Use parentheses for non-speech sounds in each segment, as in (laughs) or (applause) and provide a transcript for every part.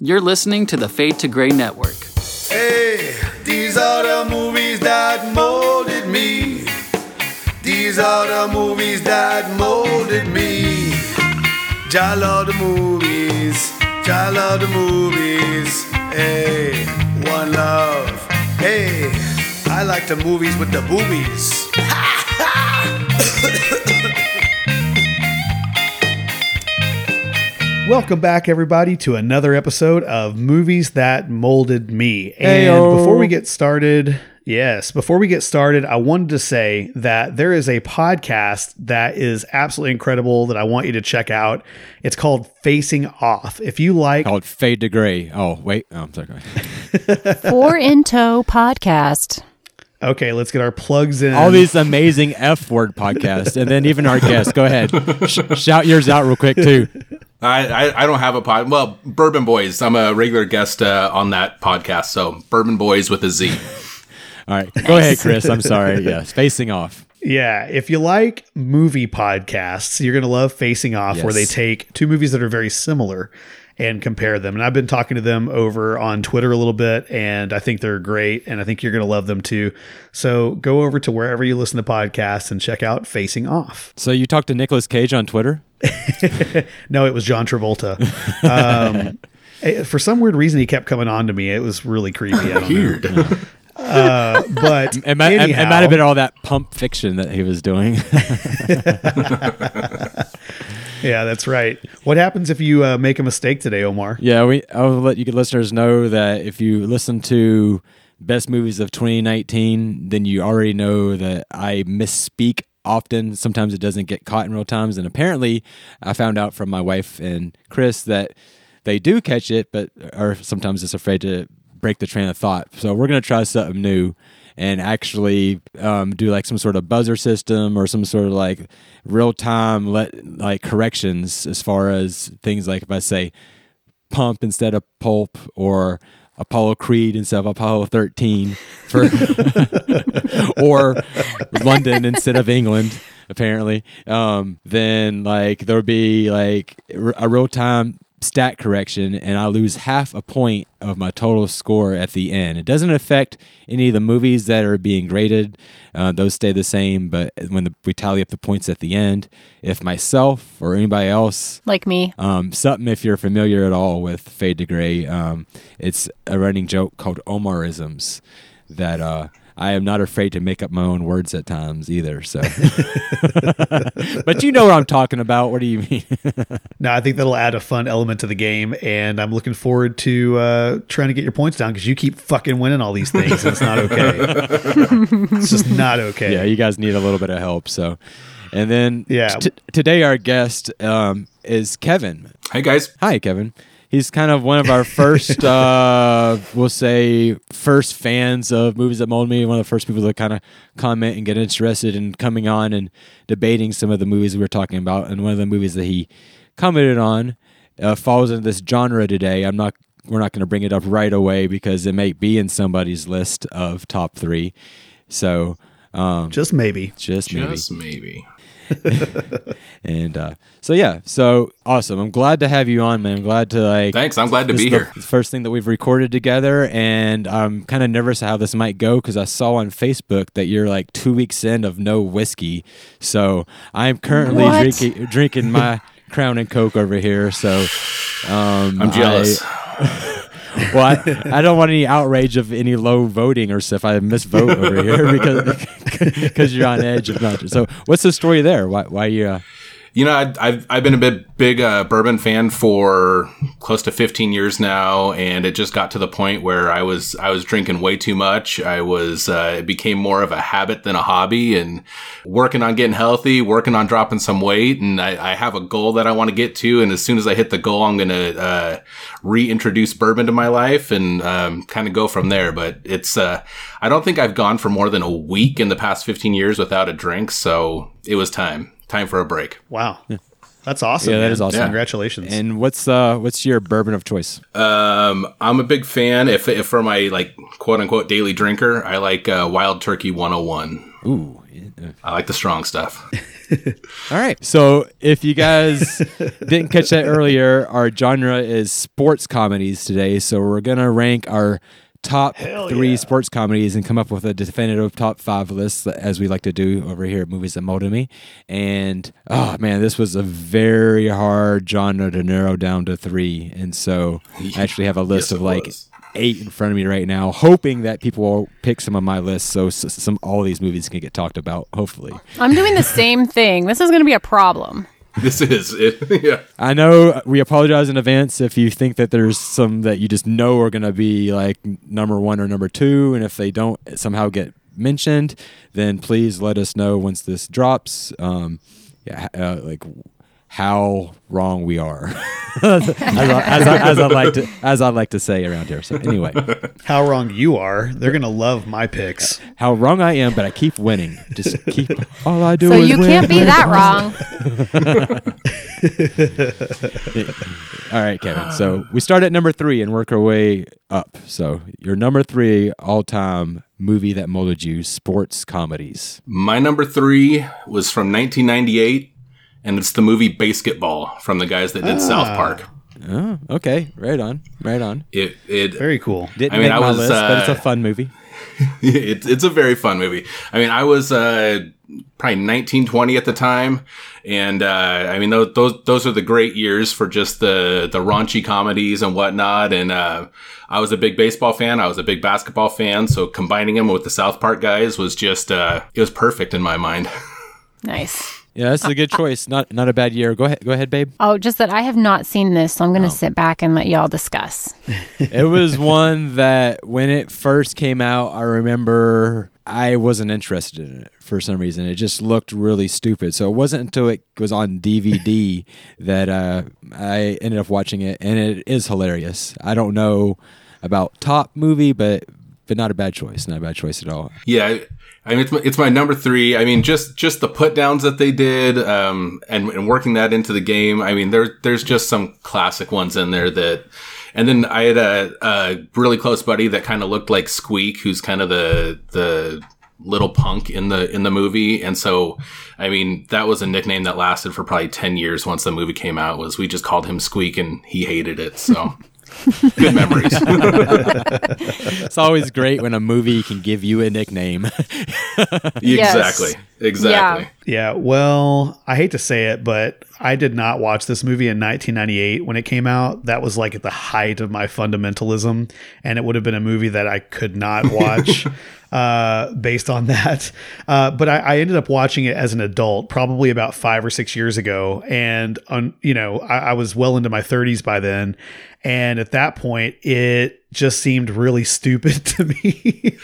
You're listening to the Fade to Gray Network. Hey, these are the movies that molded me. These are the movies that molded me. I love the movies. I love the movies. Hey, one love. Hey, I like the movies with the boobies. (laughs) Welcome back, everybody, to another episode of Movies That Molded Me. And Heyo. before we get started, yes, before we get started, I wanted to say that there is a podcast that is absolutely incredible that I want you to check out. It's called Facing Off. If you like, called Fade to Gray. Oh, wait. Oh, I'm sorry. Four in Tow podcast. Okay, let's get our plugs in. All these amazing F word podcasts, and then even our guests. Go ahead. Sh- shout yours out real quick, too. I, I, I don't have a pod. Well, Bourbon Boys. I'm a regular guest uh, on that podcast. So Bourbon Boys with a Z. (laughs) All right. Go ahead, Chris. I'm sorry. Yes. Facing off. Yeah, if you like movie podcasts, you're going to love Facing Off, where they take two movies that are very similar and compare them. And I've been talking to them over on Twitter a little bit, and I think they're great, and I think you're going to love them too. So go over to wherever you listen to podcasts and check out Facing Off. So you talked to Nicolas Cage on Twitter? (laughs) No, it was John Travolta. Um, (laughs) eh, for some weird reason, he kept coming on to me. It was really creepy. I. Weird. Uh, but (laughs) It might, it- it might have been all that pump fiction that he was doing. (laughs) Yeah, that's right. What happens if you uh, make a mistake today, Omar? yeah, we. I'll let you good listeners know that if you listen to best movies of 2019, then you already know that I misspeak often. Sometimes it doesn't get caught in real times, and apparently, I found out from my wife and Chris that they do catch it, but are sometimes just afraid to break the train of thought. So we're gonna try something new. And actually um, do like some sort of buzzer system or some sort of like real time let like corrections as far as things like if I say pump instead of pulp or Apollo Creed instead of Apollo 13 for (laughs) or London instead of England apparently. Um then like there would be like a real time stat correction and I lose half a point of my total score at the end. It doesn't affect any of the movies that are being graded. Uh, those stay the same, but when the, we tally up the points at the end, if myself or anybody else Like me. um, something if you're familiar at all with Fade to Gray. Um, it's a running joke called Omarisms that uh, I am not afraid to make up my own words at times either. So, (laughs) but you know what I'm talking about. What do you mean? (laughs) No, I think that'll add a fun element to the game, and I'm looking forward to uh, trying to get your points down because you keep fucking winning all these things, and it's not okay. (laughs) it's just not okay. yeah, you guys need a little bit of help. So, and then Yeah. t- today our guest um, is Kevin. hey guys. Hi, Kevin. He's kind of one of our first, (laughs) uh, we'll say, first fans of movies that mold me. One of the first people to kind of comment and get interested in coming on and debating some of the movies we were talking about. And one of the movies that he commented on uh, falls into this genre today. I'm not. We're not going to bring it up right away because it may be in somebody's list of top three. So, um, just maybe. just maybe. Just maybe. (laughs) And uh, so yeah, so awesome. I'm glad to have you on, man. I'm glad to like. Thanks. I'm glad to be the here. first thing that we've recorded together, and I'm kind of nervous how this might go because I saw on Facebook that you're like two weeks in of no whiskey. So I'm currently What? drinking drinking my (laughs) Crown and Coke over here. So um, I'm jealous. I- (laughs) well, I, I don't want any outrage of any low voting or stuff. I misvote over here (laughs) because (laughs) because you're on edge of not. So, what's the story there? Why why you? Uh, You know, I, I've I've been a bit big uh, bourbon fan for close to 15 years now, and it just got to the point where I was I was drinking way too much. I was uh, it became more of a habit than a hobby, and working on getting healthy, working on dropping some weight, and I, I have a goal that I want to get to. And as soon as I hit the goal, I'm gonna uh, reintroduce bourbon to my life and um, kind of go from there. But it's uh, I don't think I've gone for more than a week in the past 15 years without a drink, so it was time time for a break. Wow, that's awesome. Yeah, that man. is awesome. Congratulations. and what's uh what's your bourbon of choice? Um, I'm a big fan. If, if for my like quote unquote daily drinker, I like uh, Wild Turkey 101. Ooh, I like the strong stuff. (laughs) All right. So if you guys (laughs) didn't catch that earlier, our genre is sports comedies today. So we're gonna rank our top three sports comedies and come up with a definitive top five list as we like to do over here at Movies That Molded Me. And oh man, this was a very hard genre to narrow down to three. And so I actually have a list Yes, of like was. eight in front of me right now, hoping that people will pick some of my lists so some all these movies can get talked about. Hopefully. I'm doing the same thing. This is going to be a problem. (laughs) This is it. (laughs) yeah. I know we apologize in advance if you think that there's some that you just know are going to be like number one or number two, and if they don't somehow get mentioned, then please let us know once this drops. Um, yeah, uh, like how wrong we are, (laughs) as, I, as, I, as I like to as I like to say around here. So anyway, How wrong you are. They're going to love my picks. how wrong I am, but I keep winning. Just keep all I do So is you win, can't be win, that wrong. (laughs) All right, Kevin. So we start at number three and work our way up. So your number three all time movie that molded you, sports comedies. My number three was from 1998, and it's the movie BASEketball from the guys that did South Park. Oh, okay. Right on. Right on. It it Very cool. Didn't I mean, make I my was, list, but it's a uh, fun movie. (laughs) it, it's a very fun movie. I mean, I was uh, probably 19, 20 at the time, and uh, I mean those, those those are the great years for just the the raunchy comedies and whatnot. And uh, I was a big baseball fan. I was a big basketball fan. So combining them with the South Park guys was just uh, it was perfect in my mind. (laughs) Nice. Yeah, that's a good choice. Not not a bad year. Go ahead. Go ahead, babe. Oh, just that I have not seen this, so I'm going to sit back and let y'all discuss. (laughs) it was one that when it first came out, I remember I wasn't interested in it for some reason. It just looked really stupid. So it wasn't until it was on DVD (laughs) that uh, I ended up watching it, and it is hilarious. I don't know about top movie, but but not a bad choice. Not a bad choice at all. Yeah, I- I mean it's my, it's my number three. I mean just just the put downs that they did, um, and and working that into the game. I mean there there's just some classic ones in there that. And then I had a, a really close buddy that kind of looked like Squeak, who's kind of the the little punk in the in the movie. And so, I mean, that was a nickname that lasted for probably ten years once the movie came out. Was we just called him Squeak, and he hated it. So. (laughs) (laughs) Good memories. (laughs) It's always great when a movie can give you a nickname. (laughs) exactly. Exactly. Yeah, well, I hate to say it, but I did not watch this movie in 1998 when it came out. That was like at the height of my fundamentalism, and it would have been a movie that I could not watch uh, based on that. Uh, but I, I ended up watching it as an adult, probably about five or six years ago, and on you know I, I was well into my 30s by then, and at that point it just seemed really stupid (laughs) to me.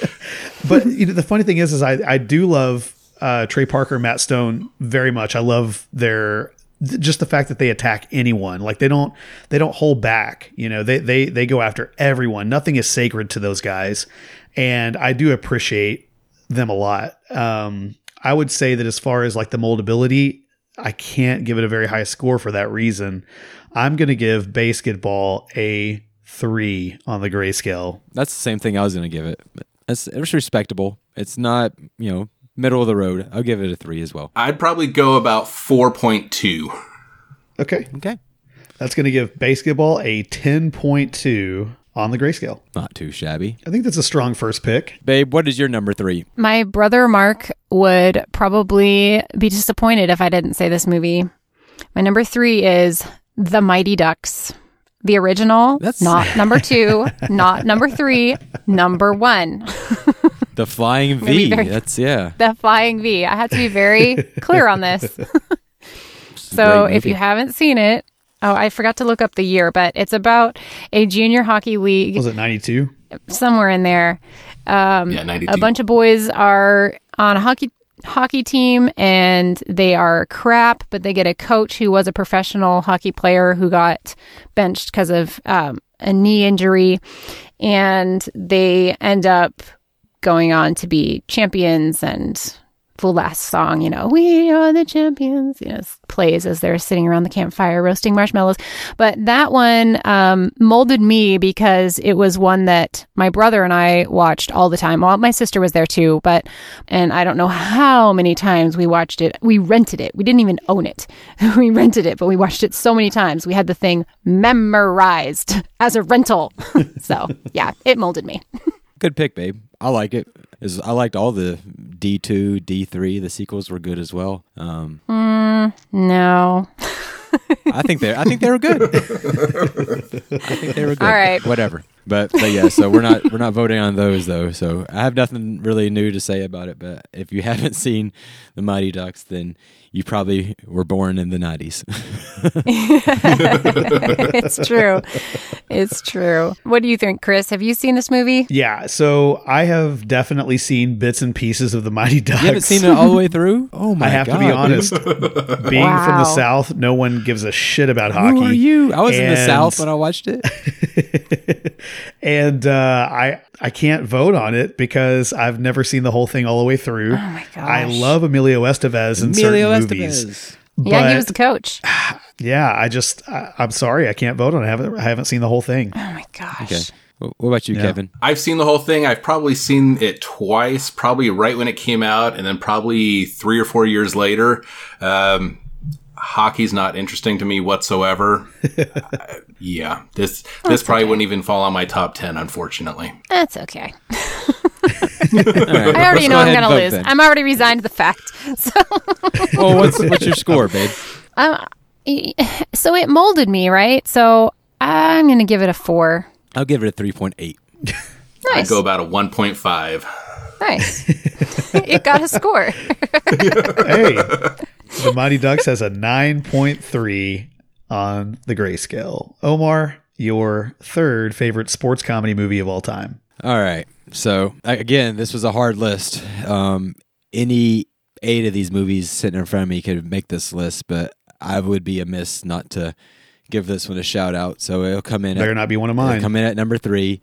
but you know the funny thing is, is I I do love uh, Trey Parker, Matt Stone very much. I love their just the fact that they attack anyone. Like they don't they don't hold back. You know, they they they go after everyone. Nothing is sacred to those guys, and I do appreciate them a lot. Um, I would say that as far as like the moldability, I can't give it a very high score for that reason. I'm going to give BASEketball a three on the grayscale. That's the same thing I was going to give it. But It's, it's respectable. It's not, you know, middle of the road. I'll give it a three as well. I'd probably go about 4.2. Okay, Okay. that's going to give BASEketball a 10.2 on the grayscale. Not too shabby. I think that's a strong first pick. Babe, what is your number three? My brother Mark would probably be disappointed if I didn't say this movie. My number three is The Mighty Ducks. The original, That's- not (laughs) number two, not number three, number one. (laughs) The Flying V. very- That's, yeah. The Flying V. I had to be very clear on this. (laughs) so if you haven't seen it, oh, I forgot to look up the year, but it's about a junior hockey league Was it 92? somewhere in there. Um, Yeah, 92. a bunch of boys are on a hockey hockey team and they are crap, but they get a coach who was a professional hockey player who got benched because of um, a knee injury, and they end up going on to be champions and the last song, you know, we are the champions, you know, plays as they're sitting around the campfire roasting marshmallows. But that one um, molded me because it was one that my brother and I watched all the time. Well, my sister was there too, but, and I don't know how many times we watched it. We rented it. We didn't even own it. (laughs) we rented it, but we watched it so many times. We had the thing memorized as a rental. (laughs) so yeah, it molded me. (laughs) Good pick, babe. I like it. Is I liked all the D two, D three. The sequels were good as well. Um, No. I think they I think they were good. (laughs) I think they were good. All right. Whatever. But, but yeah, so we're not we're not voting on those though. So I have nothing really new to say about it. But if you (laughs) haven't seen the Mighty Ducks, then you probably were born in the nineties. (laughs) it's true. It's true. What do you think, Chris? Have you seen this movie? Yeah, so I have definitely seen bits and pieces of the Mighty Ducks. you haven't seen it all the way through? (laughs) Oh my god. I have god! to be dude. honest. Being from the South, no one gives a shit about hockey. Who are you? I was in the South when I watched it. (laughs) and uh, I I can't vote on it because I've never seen the whole thing all the way through. Oh my gosh! I love Emilio Estevez in Emilio certain movies. Estevez. yeah, he was the coach. (sighs) Yeah, I just I, I'm sorry I can't vote on it. I haven't I haven't seen the whole thing. Oh my gosh. Okay. What about you, Yeah. Kevin? I've seen the whole thing. I've probably seen it twice, probably right when it came out, and then probably three or four years later. Um, hockey's not interesting to me whatsoever. Uh, (laughs) yeah, this this probably wouldn't even fall on my top ten, unfortunately. That's okay. (laughs) All right, I already let's know go I'm gonna lose. then. I'm already resigned to the fact. (laughs) So, well, what's what's your score, babe? um, so it molded me, right? So I'm gonna give it a four. I'll give it a three point eight. Nice. I'd go about a one point five. nice. it got a score. hey, the Mighty Ducks has a 9.3 on the grayscale. Omar, your third favorite sports comedy movie of all time. All right. So again, this was a hard list. Um, any eight of these movies sitting in front of me could make this list, but I would be amiss not to give this one a shout out. So it'll come in. Better at, not be one of mine. come in at number three.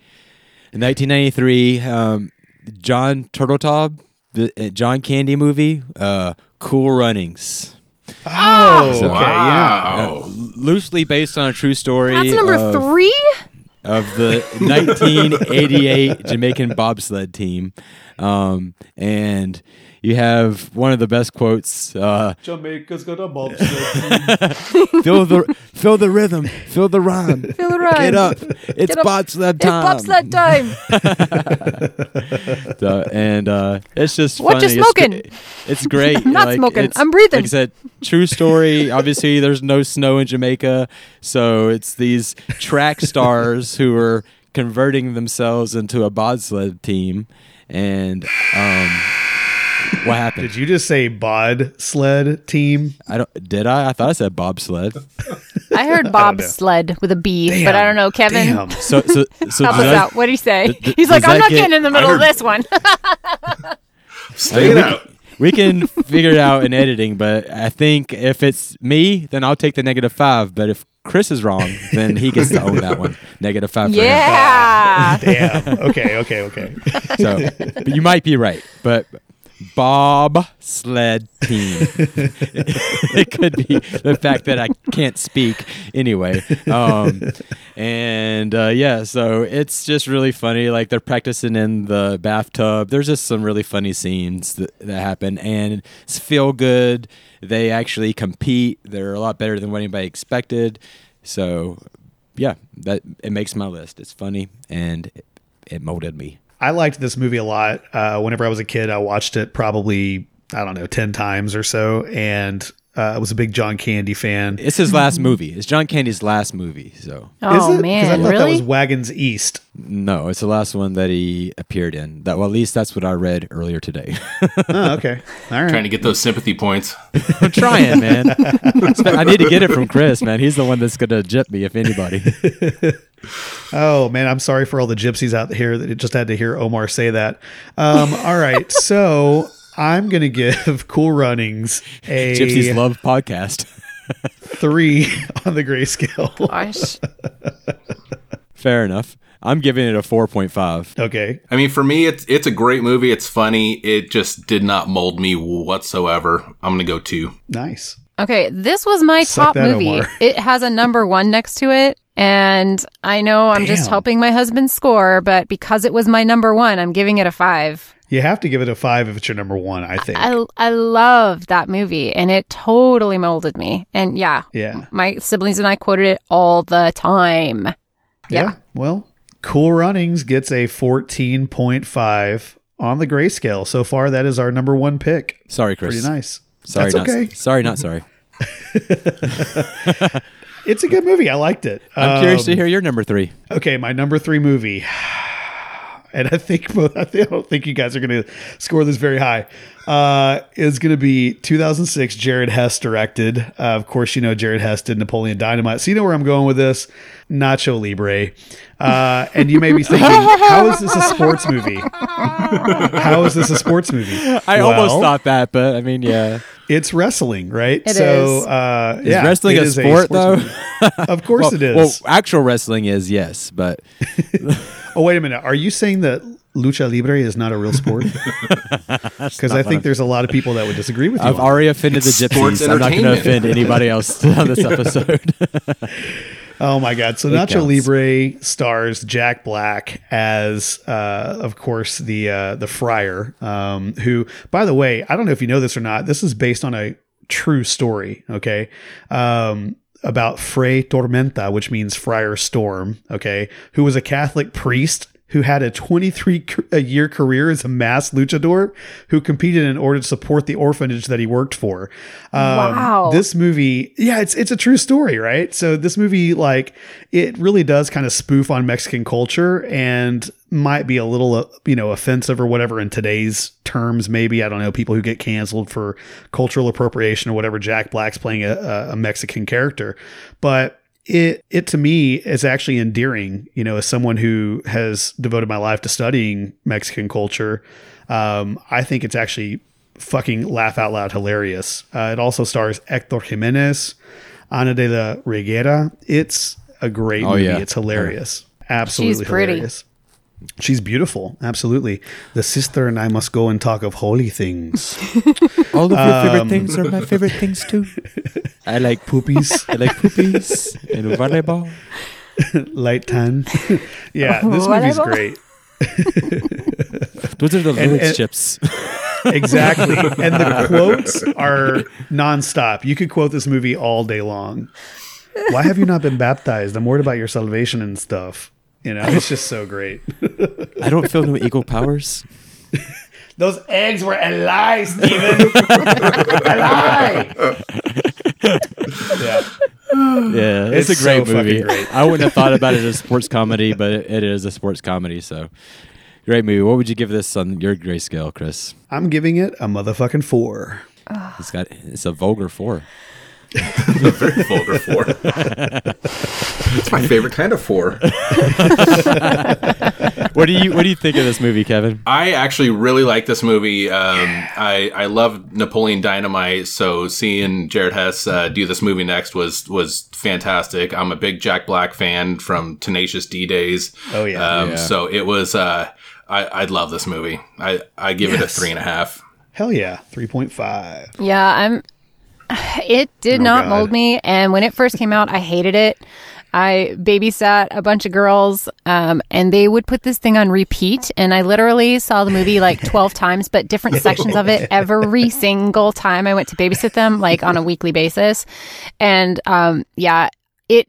In 1993, um, John Turteltaub, the uh, John Candy movie, uh, Cool Runnings. Oh, okay, So- yeah. Wow. Loosely based on a true story. That's number of- three. of the (laughs) 1988 Jamaican bobsled team. Um, and you have one of the best quotes uh, Jamaica's got a bobsled. (laughs) feel the feel the rhythm, feel the rhyme. (laughs) Feel the rhyme. Get up. It's Get up. bobsled It's time. bobsled time. (laughs) So, and uh, it's just What you funny. It's smoking? gre- It's, great. I'm not smoking. I'm breathing. Like I said, true story. Obviously, there's no snow in Jamaica, so it's these track stars who are converting themselves into a bobsled team. And um, what happened? Did you just say bod sled team? I don't. Did I? I thought I said bobsled. I heard (laughs) bobsled with a B, but I don't know, Kevin. Damn. So, so, so Help us I- out. What do you say? th- He's like, I'm not get- getting in the middle of this one. Stay it out. We can figure it out in editing, but I think if it's me, then I'll take the negative five. But if Chris is wrong, then he gets to own that one. Negative five. for him. yeah. Damn. Okay, okay, okay. So, but you might be right, but Bob sled team. (laughs) it could be the fact that I can't speak anyway. Um, and uh, yeah, so it's just really funny. Like they're practicing in the bathtub. There's just some really funny scenes that, that happen, and it's feel good. They actually compete. They're a lot better than what anybody expected. So yeah, that it makes my list. It's funny and it, it molded me. I liked this movie a lot. Uh, whenever I was a kid, I watched it probably, I don't know, 10 times or so. And uh, I was a big John Candy fan. It's his last movie. It's John Candy's last movie. So Oh Is it? 'Cause I man, thought that was Wagons East. no, it's the last one that he appeared in. That well, at least that's what I read earlier today. (laughs) Oh, okay. All right. Trying to get those sympathy points. (laughs) I'm trying, man. (laughs) I need to get it from Chris, man. He's the one that's gonna jip me if anybody. Oh man, I'm sorry for all the gypsies out here that just had to hear Omar say that. Um, all right, so I'm gonna give (laughs) Cool Runnings a Gypsies love podcast. (laughs) three on the grayscale. Gosh. (laughs) Fair enough. I'm giving it a 4.5. Okay. I mean, for me, it's it's a great movie. It's funny. It just did not mold me whatsoever. I'm gonna go two. Nice. Okay, this was my Suck top that, movie. Omar. It has a number one next to it. And I know I'm just helping my husband score, but because it was my number one, I'm giving it a five. You have to give it a five if it's your number one, I think. I, I love that movie and it totally molded me. And yeah, yeah. my siblings and I quoted it all the time. Yeah. Well, Cool Runnings gets a 14.5 on the grayscale. So far, that is our number one pick. Sorry, Chris. Pretty nice. Sorry, That's not, okay. sorry, not sorry. (laughs) (laughs) It's a good movie. I liked it. I'm curious to Um, hear your number three. Okay, my number three movie, and I think I don't think you guys are going to score this very high. Uh, is going to be 2006. Jared Hess directed. Uh, of course, you know Jared Hess did Napoleon Dynamite. So you know where I'm going with this. Nacho Libre. Uh, and you may be (laughs) thinking, how is this a sports movie? How is this a sports movie? (laughs) I almost thought that, but I mean, yeah. it's wrestling, right? It so, is. Uh, Is yeah, wrestling it a is sport, sports though? Of course well, it is. Well, actual wrestling is yes, but (laughs) Oh, wait a minute. Are you saying that lucha libre is not a real sport? (laughs) Because I think there's a lot of people that would disagree with you. I've on already offended the sports gypsies. I'm not going to offend anybody else (laughs) on this episode. (laughs) oh my god! So It Nacho counts. Libre stars Jack Black as, uh, of course, the uh, the friar. Um, who, by the way, I don't know if you know this or not. This is based on a true story. Okay. Um, about Fray Tormenta, which means Friar Storm, okay, who was a Catholic priest who had a 23 c- a year career as a mass luchador who competed in order to support the orphanage that he worked for. Um, Wow. This movie, yeah, it's it's a true story, right? So this movie, like, it really does kind of spoof on Mexican culture and might be a little, uh, you know, offensive or whatever in today's terms. Maybe I don't know people who get canceled for cultural appropriation or whatever. Jack Black's playing a- a Mexican character, but it it to me is actually endearing. You know, as someone who has devoted my life to studying Mexican culture, um, I think it's actually fucking laugh out loud hilarious. Uh, it also stars Hector Jimenez, Ana de la Reguera. It's a great Oh, movie. yeah. It's hilarious. Absolutely She's pretty. hilarious. She's beautiful. Absolutely. The sister and I must go and talk of holy things. (laughs) All of your Um, favorite things are my favorite things too. I like Poopies, (laughs) I like poopies and volleyball. (laughs) light tan. yeah, this movie's Whatever. great. Those are the And- and- chips. Exactly. and the quotes are nonstop. You could quote this movie all day long. Why have you not been baptized? I'm worried about your salvation and stuff. You know, (laughs) it's just so great. (laughs) I don't feel no equal powers. (laughs) Those eggs were a lie, Steven. a lie. yeah. Yeah, it's, It's a great so movie. great. I wouldn't have thought about it as a sports comedy, but it is a sports comedy. So, great movie. What would you give this on your grayscale, Chris? I'm giving it a motherfucking four. It's got it's a vulgar four. (laughs) Very vulgar four. it's my favorite kind of four. (laughs) What do you What do you think of this movie, Kevin? I actually really like this movie. Um, I I love Napoleon Dynamite, so seeing Jared Hess uh, do this movie next was was fantastic. I'm a big Jack Black fan from Tenacious D days. Oh, yeah. Um, Yeah. So it was. Uh, I I love this movie. I I give it a three and a half. Hell yeah. 3.5. Yeah, I'm. (sighs) It did Oh, not God. mold me, and when it first came out, I hated it. I babysat a bunch of girls, um, and they would put this thing on repeat, and I literally saw the movie like twelve (laughs) times, but different sections of it every (laughs) single time I went to babysit them, like on a weekly basis. And um, yeah, it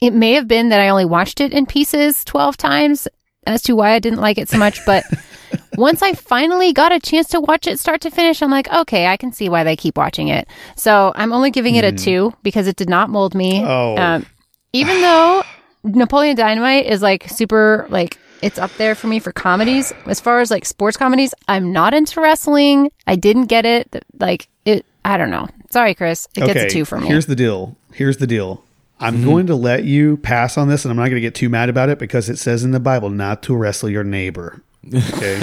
it may have been that I only watched it in pieces twelve times as to why I didn't like it so much, but (laughs) once I finally got a chance to watch it start to finish, I'm like, okay, I can see why they keep watching it. So I'm only giving it a two because it did not mold me. Oh. Um, even though Napoleon Dynamite is like super, like, it's up there for me for comedies. As far as like sports comedies, I'm not into wrestling. I didn't get it. Like, it, I don't know. Sorry, Chris. It gets a two for me. Here's the deal. Here's the deal. I'm Mm-hmm. going to let you pass on this, and I'm not going to get too mad about it because it says in the Bible not to wrestle your neighbor. Okay. (laughs)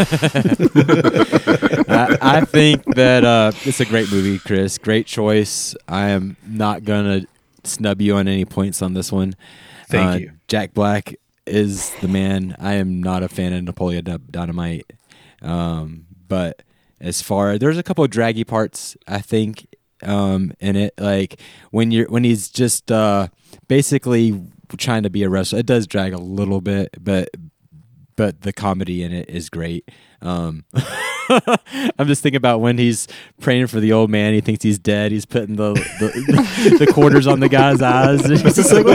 I, I think that uh, it's a great movie, Chris. Great choice. I am not gonna snub you on any points on this one. Thank Uh, you. Jack Black is the man. I am not a fan of Napoleon Dynamite, um, but as far there's a couple of draggy parts I think um, in it. Like when you're when he's just uh, basically trying to be a wrestler, it does drag a little bit, but but the comedy in it is great. Um, (laughs) I'm just thinking about when he's praying for the old man. He thinks he's dead. He's putting the the, the (laughs) quarters on the guy's eyes. (laughs) Like,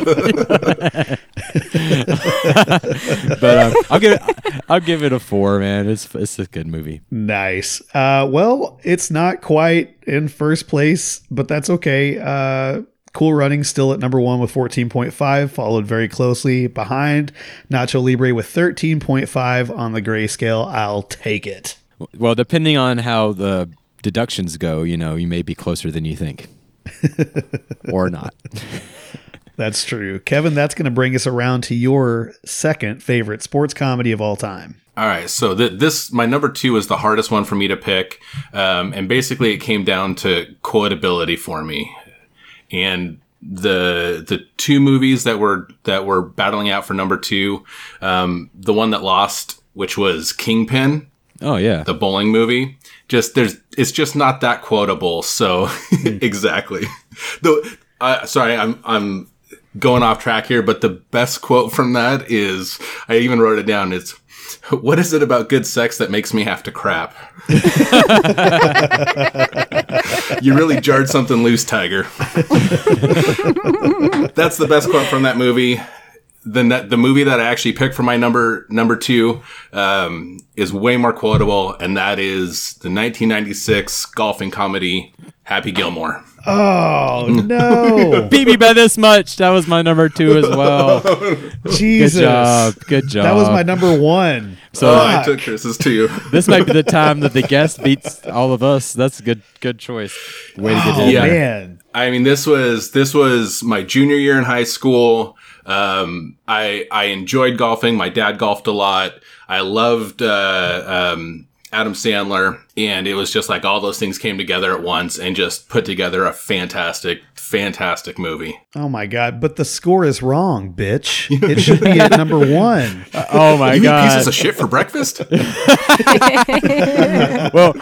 but um, I'll give it. I'll give it a four. Man, it's it's a good movie. Nice. Uh, well, it's not quite in first place, but that's okay. Uh, cool Running still at number one with 14.5, followed very closely behind Nacho Libre with 13.5 on the grayscale. I'll take it. Well, depending on how the deductions go, you know, you may be closer than you think, (laughs) or not. That's true. Kevin, that's going to bring us around to your second favorite sports comedy of all time. All right, so th- this my number two is the hardest one for me to pick, um, and basically it came down to quotability for me, and the the two movies that were that were battling out for number two, um, the one that lost, which was Kingpin, Oh yeah, the bowling movie, just there's it's just not that quotable. So (laughs) exactly, though. Uh, sorry, I'm I'm going off track here, but the best quote from that is I even wrote it down. It's (laughs) what is it about good sex that makes me have to crap? (laughs) you really jarred something loose, Tiger. (laughs) That's the best quote from that movie. The the movie that I actually picked for my number number two um, is way more quotable, and that is the 1996 golfing comedy Happy Gilmore. Oh, (laughs) no. beat me by this much. That was my number two as well. (laughs) Jesus. Good job. Good job. That was my number one. So Oh, I Fuck. took Chris's too. (laughs) this might be the time that the guest beats all of us. That's a good good choice. Way to get Oh, in Yeah. man. I mean, this was this was my junior year in high school. Um, I I enjoyed golfing. My dad golfed a lot. I loved uh, um, Adam Sandler, and it was just like all those things came together at once and just put together a fantastic, fantastic movie. Oh, my God. But the score is wrong, bitch. (laughs) It should be at number one. (laughs) Oh my you god. pieces of shit for breakfast? (laughs) well,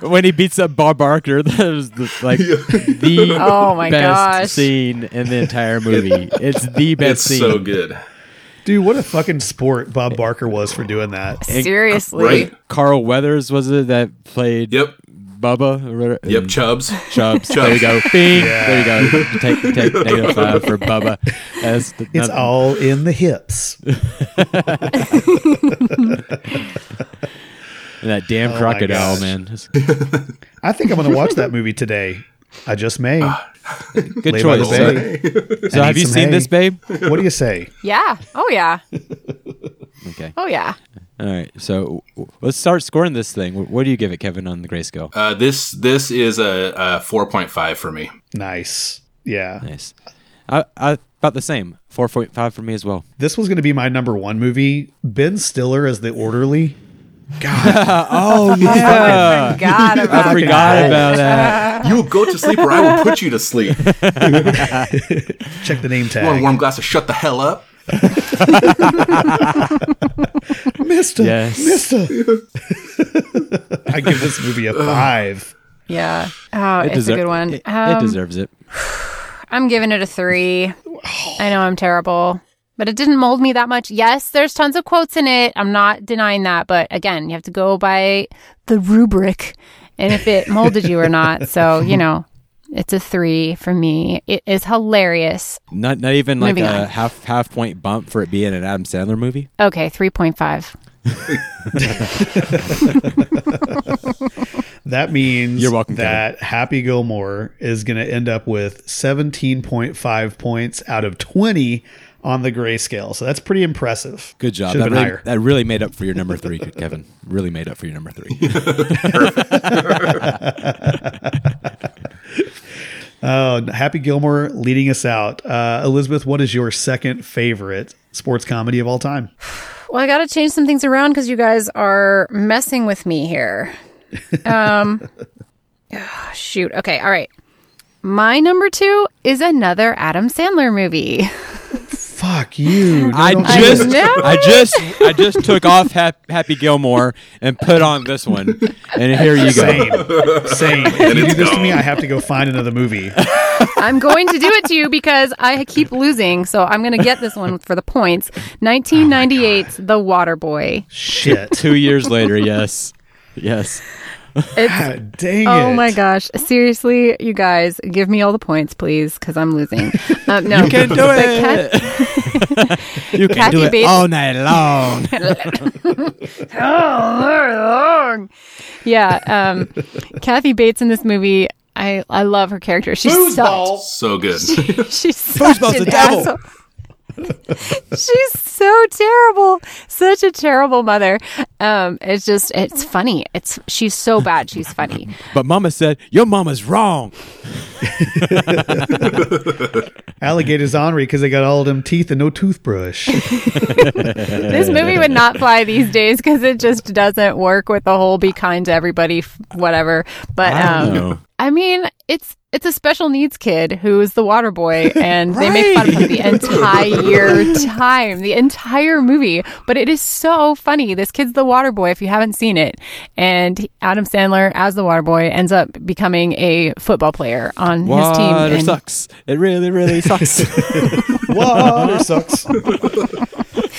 when he beats up Bob Barker, that was the, like the Oh my best gosh. scene in the entire movie. It's the best it's scene. so good. Dude, what a fucking sport Bob Barker was for doing that. Seriously. Right? Carl Weathers was it that played Yep. Bubba? Yep. And Chubbs. Chubbs. There you go. (laughs) Bing. There you go. Take take negative five for Bubba. That's the, It's not- all in the hips. and (laughs) that damn Oh crocodile, man. (laughs) I think I'm going to watch that movie today. I just may. (laughs) Good Lay choice. So, bay. so have you seen hay. this, babe? What do you say? (laughs) Yeah. Oh yeah. (laughs) Okay. Oh yeah. All right. So w- let's start scoring this thing. Wh- What do you give it, Kevin, on the grayscale? Uh, this this is a, a four point five for me. Nice. Yeah. Nice. I, I about the same. Four point five for me as well. This was going to be my number one movie. Ben Stiller as the orderly. (laughs) oh yeah. God I about forgot hell. about that. (laughs) You will go to sleep, or I will put you to sleep. (laughs) Check the name Want a tag. warm glass of shut the hell up? Mister. Yes. Mister. I give this movie a five. Yeah. Oh, it's deser- a good one. It, it Um, deserves it. I'm giving it a three. I know I'm terrible, but it didn't mold me that much. Yes, there's tons of quotes in it. I'm not denying that, but again, you have to go by the rubric and if it molded you or not. So, (laughs) you know, it's a three for me. It is hilarious. Not not even like Moving a on. half half point bump for it being an Adam Sandler movie. Okay, 3.5. (laughs) That means You're welcome, that Happy Gilmore is going to end up with 17.5 points out of 20 on the grayscale. So that's pretty impressive. Good job. That really, that really made up for your number three, (laughs) Kevin. Really made up for your number three. (laughs) Oh, Happy Gilmore leading us out. Uh, Elizabeth, what is your second favorite sports comedy of all time? Well, I got to change some things around because you guys are messing with me here. (laughs) Um, ah, shoot. Okay. All right. My number two is another Adam Sandler movie. Fuck you. No, (laughs) I just, it. (laughs) I just, I just took off Hap- Happy Gilmore and put on this one, and here you go. Same. Same. (laughs) If you do it's this to me. I have to go find another movie. I'm going to do it to you because I keep losing. So I'm going to get this one for the points. 1998's The Water Boy. Shit. Two years later, yes, yes. It's God (laughs) dang it. Oh my gosh. Seriously, you guys, give me all the points, please, because I'm losing. (laughs) Um, no. You can do But it. Kath- (laughs) you can Kathy do it Bates- all night long. yeah. Um, Kathy Bates in this movie, I, I love her character. She's such, So good. she's such Foosball's an the devil. asshole. She's so terrible. Such a terrible mother. Um, it's just it's funny. It's she's so bad. She's funny. But Mama said your mama's wrong. Alligators ornery because they got all them teeth and no toothbrush. (laughs) This movie would not fly these days because it just doesn't work with the whole be kind to everybody, whatever. But um, don't know. I mean, it's it's a special needs kid who's the water boy, (laughs) and they make fun of him the entire (laughs) time, the entire movie. But it is so funny. This kid's the water boy. If you haven't seen it, and Adam Sandler as the water boy ends up becoming a football player on his team. Water and- sucks. It really, really sucks. (laughs) Water sucks.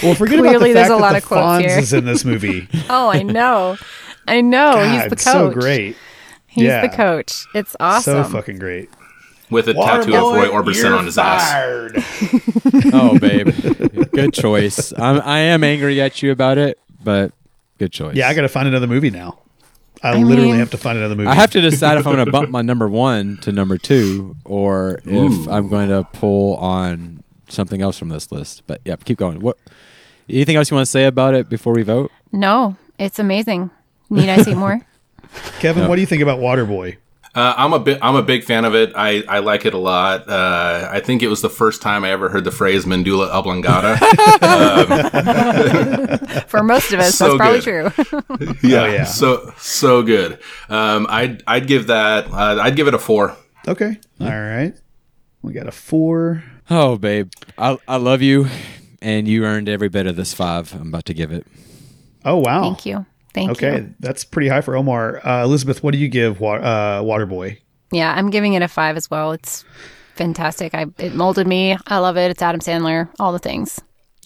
Well, forget about Clearly the there's a lot that of the quotes Fonz here. is in this movie. Oh, I know, I know. God, He's the coach. so great. He's Yeah. the coach. It's awesome. So fucking great. With a tattoo of Roy Orbison on his ass. (laughs) oh, babe, (laughs) good choice. I'm, I am angry at you about it, but good choice. Yeah, I got to find another movie now. I, I literally mean- have to find another movie. I have to decide if I'm going to bump my number one to number two, or if I'm going to pull on something else from this list. But yeah, keep going. What? Anything else you want to say about it before we vote? No, it's amazing. Need I see more? (laughs) Kevin, what do you think about Waterboy? Uh, I'm a bit. I'm a big fan of it. I, I like it a lot. Uh, I think it was the first time I ever heard the phrase "medulla oblongata." (laughs) For most of us, So that's probably good. true. (laughs) yeah, yeah. so so good. Um, I'd I'd give that. Uh, I'd give it a four. Okay. All right. We got a four. Oh, babe, I I love you, and you earned every bit of this five. I'm about to give it. Oh, wow. Thank you. Thank Okay. you. That's pretty high for Omar. Uh, Elizabeth, what do you give wa- uh, Waterboy? Yeah, I'm giving it a five as well. It's fantastic. I it molded me. I love it. It's Adam Sandler. All the things.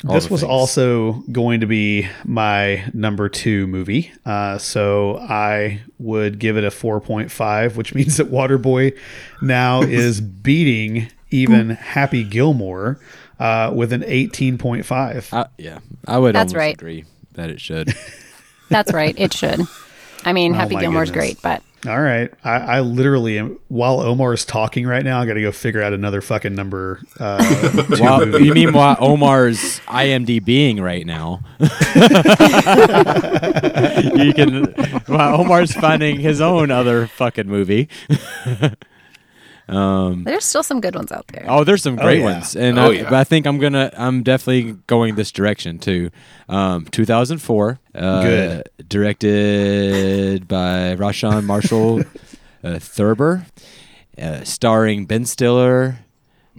All this the was things. also going to be my number two movie. Uh, so I would give it a 4.5, which means that Waterboy now (laughs) is beating even Happy Gilmore uh, with an 18.5. I, yeah, I would That's almost right. agree that it should. (laughs) That's right. It should. I mean, Happy Oh my Gilmore's goodness. great, but All right. I, I literally am, while Omar is talking right now, I got to go figure out another fucking number. Uh, (laughs) two While, you mean while Omar's IMDBing right now? (laughs) you can while Omar's finding his own other fucking movie. (laughs) there's still some good ones out there. Oh, there's some great yeah. ones, and Oh, I, yeah. but I think I'm gonna, I'm definitely going this direction too. Um, 2004, uh, Good. directed by Rawson Marshall (laughs) uh, Thurber, uh, starring Ben Stiller. Uh,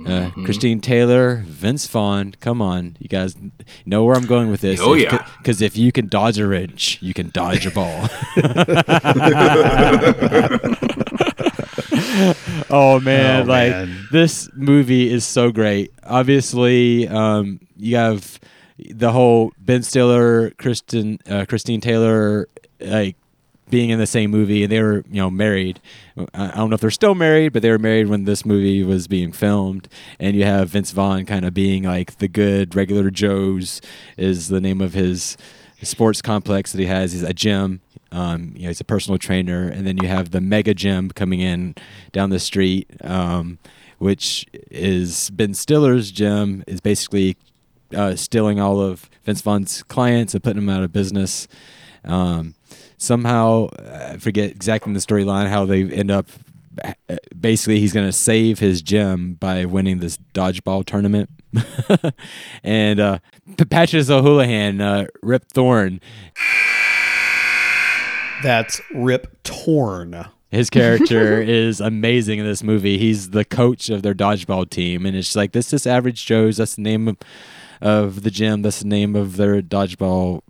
Mm-hmm. Christine Taylor, Vince Vaughn. Come on, you guys know where I'm going with this. Oh, yeah. because if you can dodge a wrench, you can dodge a ball. (laughs) (laughs) (laughs) oh man, Oh, like man. this movie is so great. Obviously, um, you have the whole Ben Stiller, Kristen, uh, Christine Taylor, like being in the same movie, and they were you know married. I I don't know if they're still married, but they were married when this movie was being filmed. And you have Vince Vaughn kind of being like the good regular Joe's is the name of his sports complex that he has. He's a gym. Um, you know, he's a personal trainer, and then you have the mega gym coming in down the street, um, which is Ben Stiller's gym. Is basically uh, stealing all of Vince Vaughn's clients and putting them out of business. Um, somehow, I forget exactly in the storyline how they end up. uh, Basically, he's going to save his gym by winning this dodgeball tournament. (laughs) and uh, Patches O'Houlihan, uh, Rip Thorne, That's Rip Torn. His character (laughs) is amazing in this movie. He's the coach of their dodgeball team, and it's like this is average Joe's. That's the name of, of the gym. That's the name of their dodgeball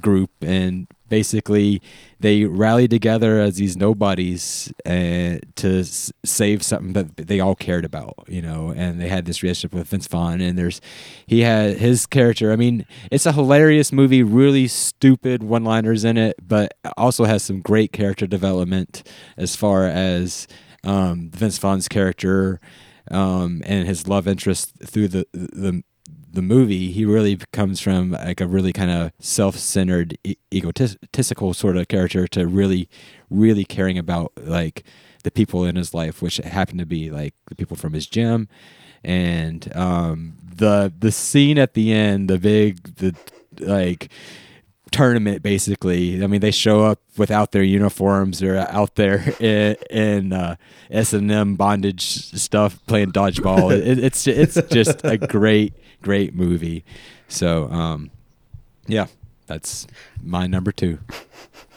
group, and basically they rallied together as these nobodies uh, to save something that they all cared about, you know. And they had this relationship with Vince Vaughn, and there's he had his character. I mean, it's a hilarious movie, really stupid one-liners in it, but also has some great character development as far as um, Vince Vaughn's character um, and his love interest through the the the movie, he really comes from like a really kind of self-centered, e- egotistical sort of character to really, really caring about like the people in his life, which happen to be like the people from his gym, and um, the the scene at the end, the big the like tournament basically. I mean they show up without their uniforms. They're out there (laughs) in, in uh, s&m bondage stuff playing dodgeball. It, it's it's just a great great movie. So um yeah that's my number two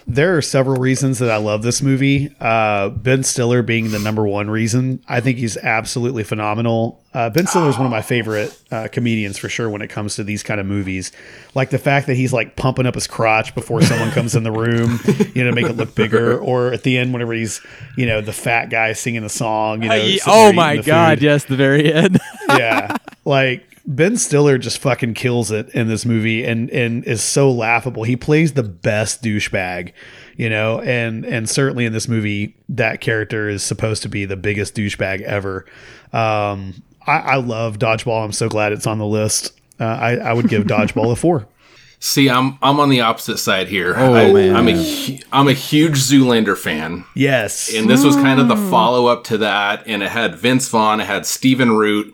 There are several reasons that I love this movie. Uh, ben Stiller being the number one reason. I think he's absolutely phenomenal. Uh, ben Stiller is one of my favorite uh, comedians for sure when it comes to these kind of movies. Like the fact that he's like pumping up his crotch before someone comes in the room, (laughs) you know, to make it look bigger. Or at the end, whenever he's, you know, the fat guy singing the song. You know, sitting oh my god food. yes the very end yeah, (laughs) like Ben Stiller just fucking kills it in this movie and and is so laughable. He plays the best douchebag, you know, and and certainly in this movie that character is supposed to be the biggest douchebag ever. Um, I, I love Dodgeball. I'm so glad it's on the list. Uh, I, I would give Dodgeball a four. (laughs) See, I'm I'm on the opposite side here. Oh, I, man. I'm a hu- I'm a huge Zoolander fan, Yes, and this was kind of the follow up to that. And it had Vince Vaughn, it had Stephen Root.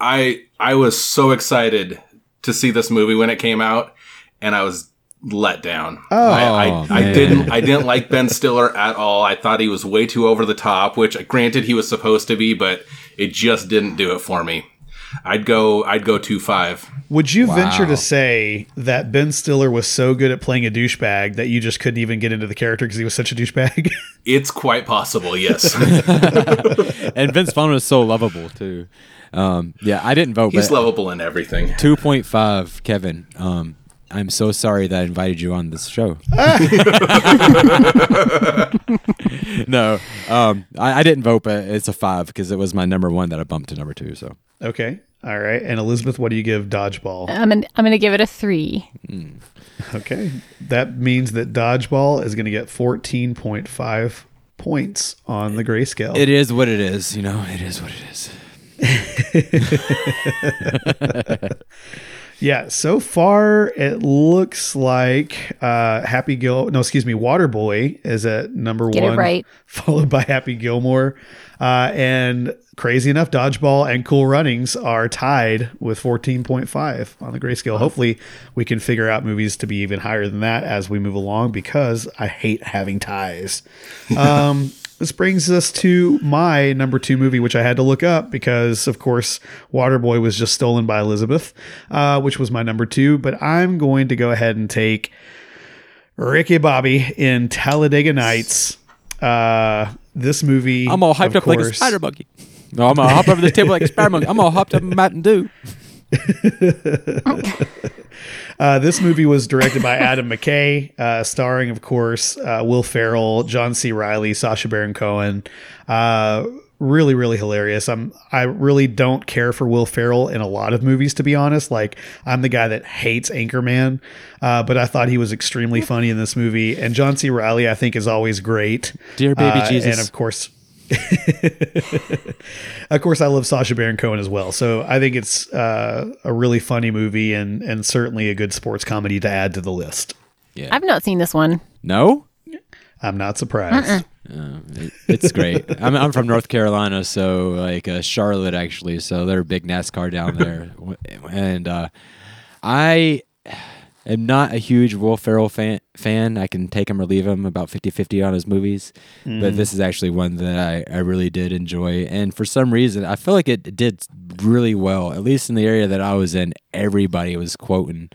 I I was so excited to see this movie when it came out, and I was let down. Oh, I, I, I didn't I didn't like Ben Stiller at all. I thought he was way too over the top, which granted he was supposed to be, but it just didn't do it for me. I'd go I'd go two five. Would you venture to say that Ben Stiller was so good at playing a douchebag that you just couldn't even get into the character because he was such a douchebag? (laughs) It's quite possible, yes. (laughs) and vince vaughn was so lovable too um yeah i didn't vote He's but lovable in everything. 2.5 kevin um i'm so sorry that i invited you on this show (laughs) no um I, I didn't vote but it's a five because it was my number one that i bumped to number two so okay, all right. And Elizabeth, what do you give Dodgeball? I'm gonna, I'm gonna give it a three. Okay. That means that Dodgeball is going to get 14.5 points on the grayscale. it is what it is you know it is what it is (laughs) yeah, so far it looks like uh, Happy Gil no, excuse me, Waterboy is at number Get one, right. (laughs) followed by Happy Gilmore. Uh, and crazy enough, Dodgeball and Cool Runnings are tied with 14.5 on the grayscale. Hopefully, we can figure out movies to be even higher than that as we move along because I hate having ties. (laughs) Um, this brings us to my number two movie, which I had to look up because, of course, Waterboy was just stolen by Elizabeth, uh, which was my number two. But I'm going to go ahead and take Ricky Bobby in Talladega Nights. Uh, this movie, i'm all hyped of up like a spider monkey no i'm gonna hop over the table like a spider monkey i'm all hopped up in mountain dew (laughs) Uh, this movie was directed by Adam McKay, uh, starring, of course, uh, Will Ferrell, John C. Reilly, Sacha Baron Cohen. Uh, really, really hilarious. I'm I really don't care for Will Ferrell in a lot of movies, to be honest. Like I'm the guy that hates Anchorman, uh, but I thought he was extremely funny in this movie. And John C. Reilly, I think, is always great. Dear baby Uh, Jesus. and of course. (laughs) of course, I love Sacha Baron Cohen as well. So I think it's uh, a really funny movie and and certainly a good sports comedy to add to the list. Yeah, I've not seen this one. no I'm not surprised. It- it's great. I'm, I'm from North Carolina, so like uh, Charlotte actually. So they're big NASCAR down there, (laughs) and uh, I am not a huge Will Ferrell fan. Fan, I can take him or leave him about 50-50 on his movies, but this is actually one that I, I really did enjoy. And for some reason, I feel like it did really well. At least in the area that I was in, everybody was quoting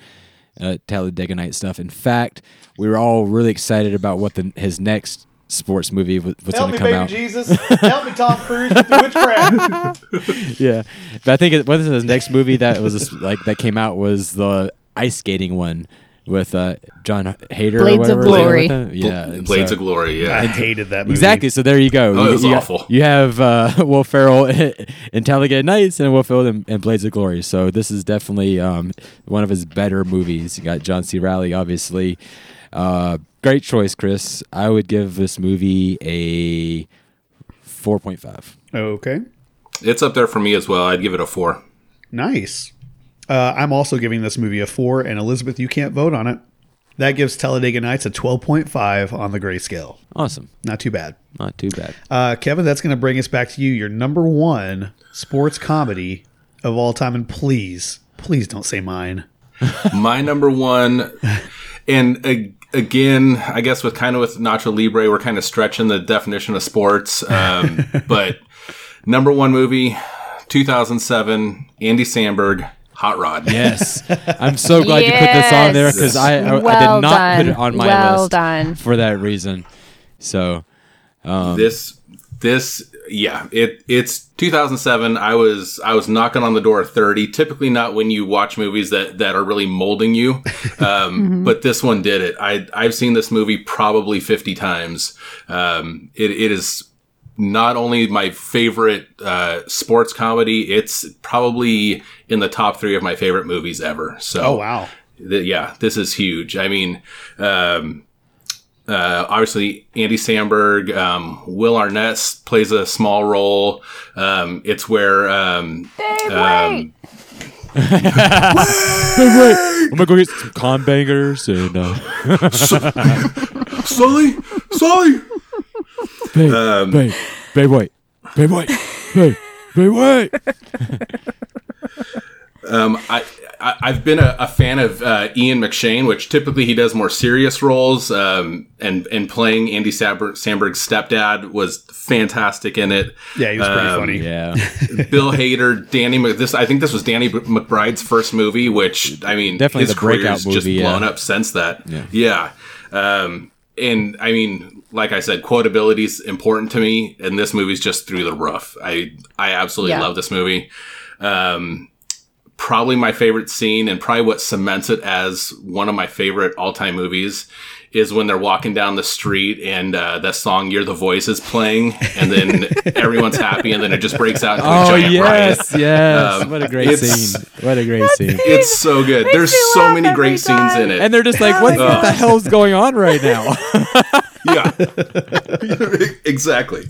uh, Talladega Night stuff. In fact, we were all really excited about what the his next sports movie was going to come out. Jesus. (laughs) Help me, Tom Cruise, with the witchcraft. (laughs) yeah, but I think it, what is his next movie that was like that came out was the ice skating one with uh, Jon Heder. or Blades of whatever, Glory. Yeah, and Blades so- of Glory. I Yeah. hated that movie. Exactly. So there you go. Oh, you, it was you- awful. You have uh, (laughs) Will Ferrell (laughs) in Talladega Nights and Will Ferrell in, in Blades of Glory. So this is definitely um, one of his better movies. You got John C. Reilly, obviously. Uh, great choice, Chris. I would give this movie a four point five. Okay. It's up there for me as well. I'd give it a four. Nice. Uh, I'm also giving this movie a four, and Elizabeth, you can't vote on it. That gives Talladega Nights a 12.5 on the grayscale. Awesome. Not too bad. Not too bad. Uh, Kevin, that's going to bring us back to you, your number one sports comedy of all time. And please, please don't say mine. My number one, and uh, again, I guess with kind of with Nacho Libre, we're kind of stretching the definition of sports. Um, (laughs) but number one movie, 2007, Andy Samberg, Hot Rod. Yes, I'm so glad you put this on there because I, I, I Well did not put it on my Well list done. for that reason. So this this yeah it it's 2007 i was i was knocking on the door of 30 typically not when you watch movies that that are really molding you (laughs) um, but this one did it. I i've seen this movie probably 50 times. Um, it, it is not only my favorite uh, sports comedy it's probably in the top three of my favorite movies ever so Oh, wow. th- yeah, this is huge. I mean, um, uh, obviously Andy Samberg, um, Will Arnett plays a small role. Um, it's where um, um, (laughs) I'm gonna go get some con bangers and uh, (laughs) Sully, Sully. Babe, Um, babe, babe, wait, babe, wait, babe, babe, wait. Um, I, I I've been a, a fan of uh, Ian McShane, which typically he does more serious roles. Um, and and playing Andy Samberg, Samberg's stepdad was fantastic in it. Yeah, he was pretty Um, funny. Yeah, (laughs) Bill Hader, Danny. Mc- This I think this was Danny McBride's first movie, which I mean, Definitely his the breakout career's just blown yeah. up since that. Yeah, Um, and I mean, like I said, quotability is important to me, and this movie's just through the roof. I I absolutely Yeah. love this movie. Um, probably my favorite scene, and probably what cements it as one of my favorite all time movies. Is when they're walking down the street and uh, that song "You're the Voice" is playing, and then (laughs) everyone's happy, and then it just breaks out into a Oh giant riot. yes, yes. Um, what a great scene. What a great scene. It's so good. There's so many every great scenes in it. And they're just like, what Ugh. the hell's going on right now? (laughs) yeah, (laughs) exactly.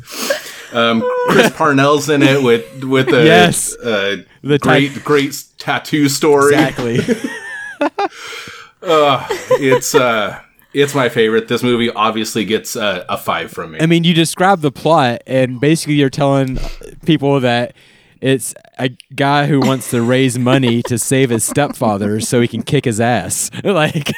Um, Chris Parnell's in it with with a Yes. uh, The great type- great tattoo story. exactly. (laughs) Uh, it's uh, it's my favorite. This movie obviously gets uh, a five from me. I mean, you describe the plot, and basically you're telling people that it's a guy who wants to raise money to save his stepfather so he can kick his ass. (laughs) Like,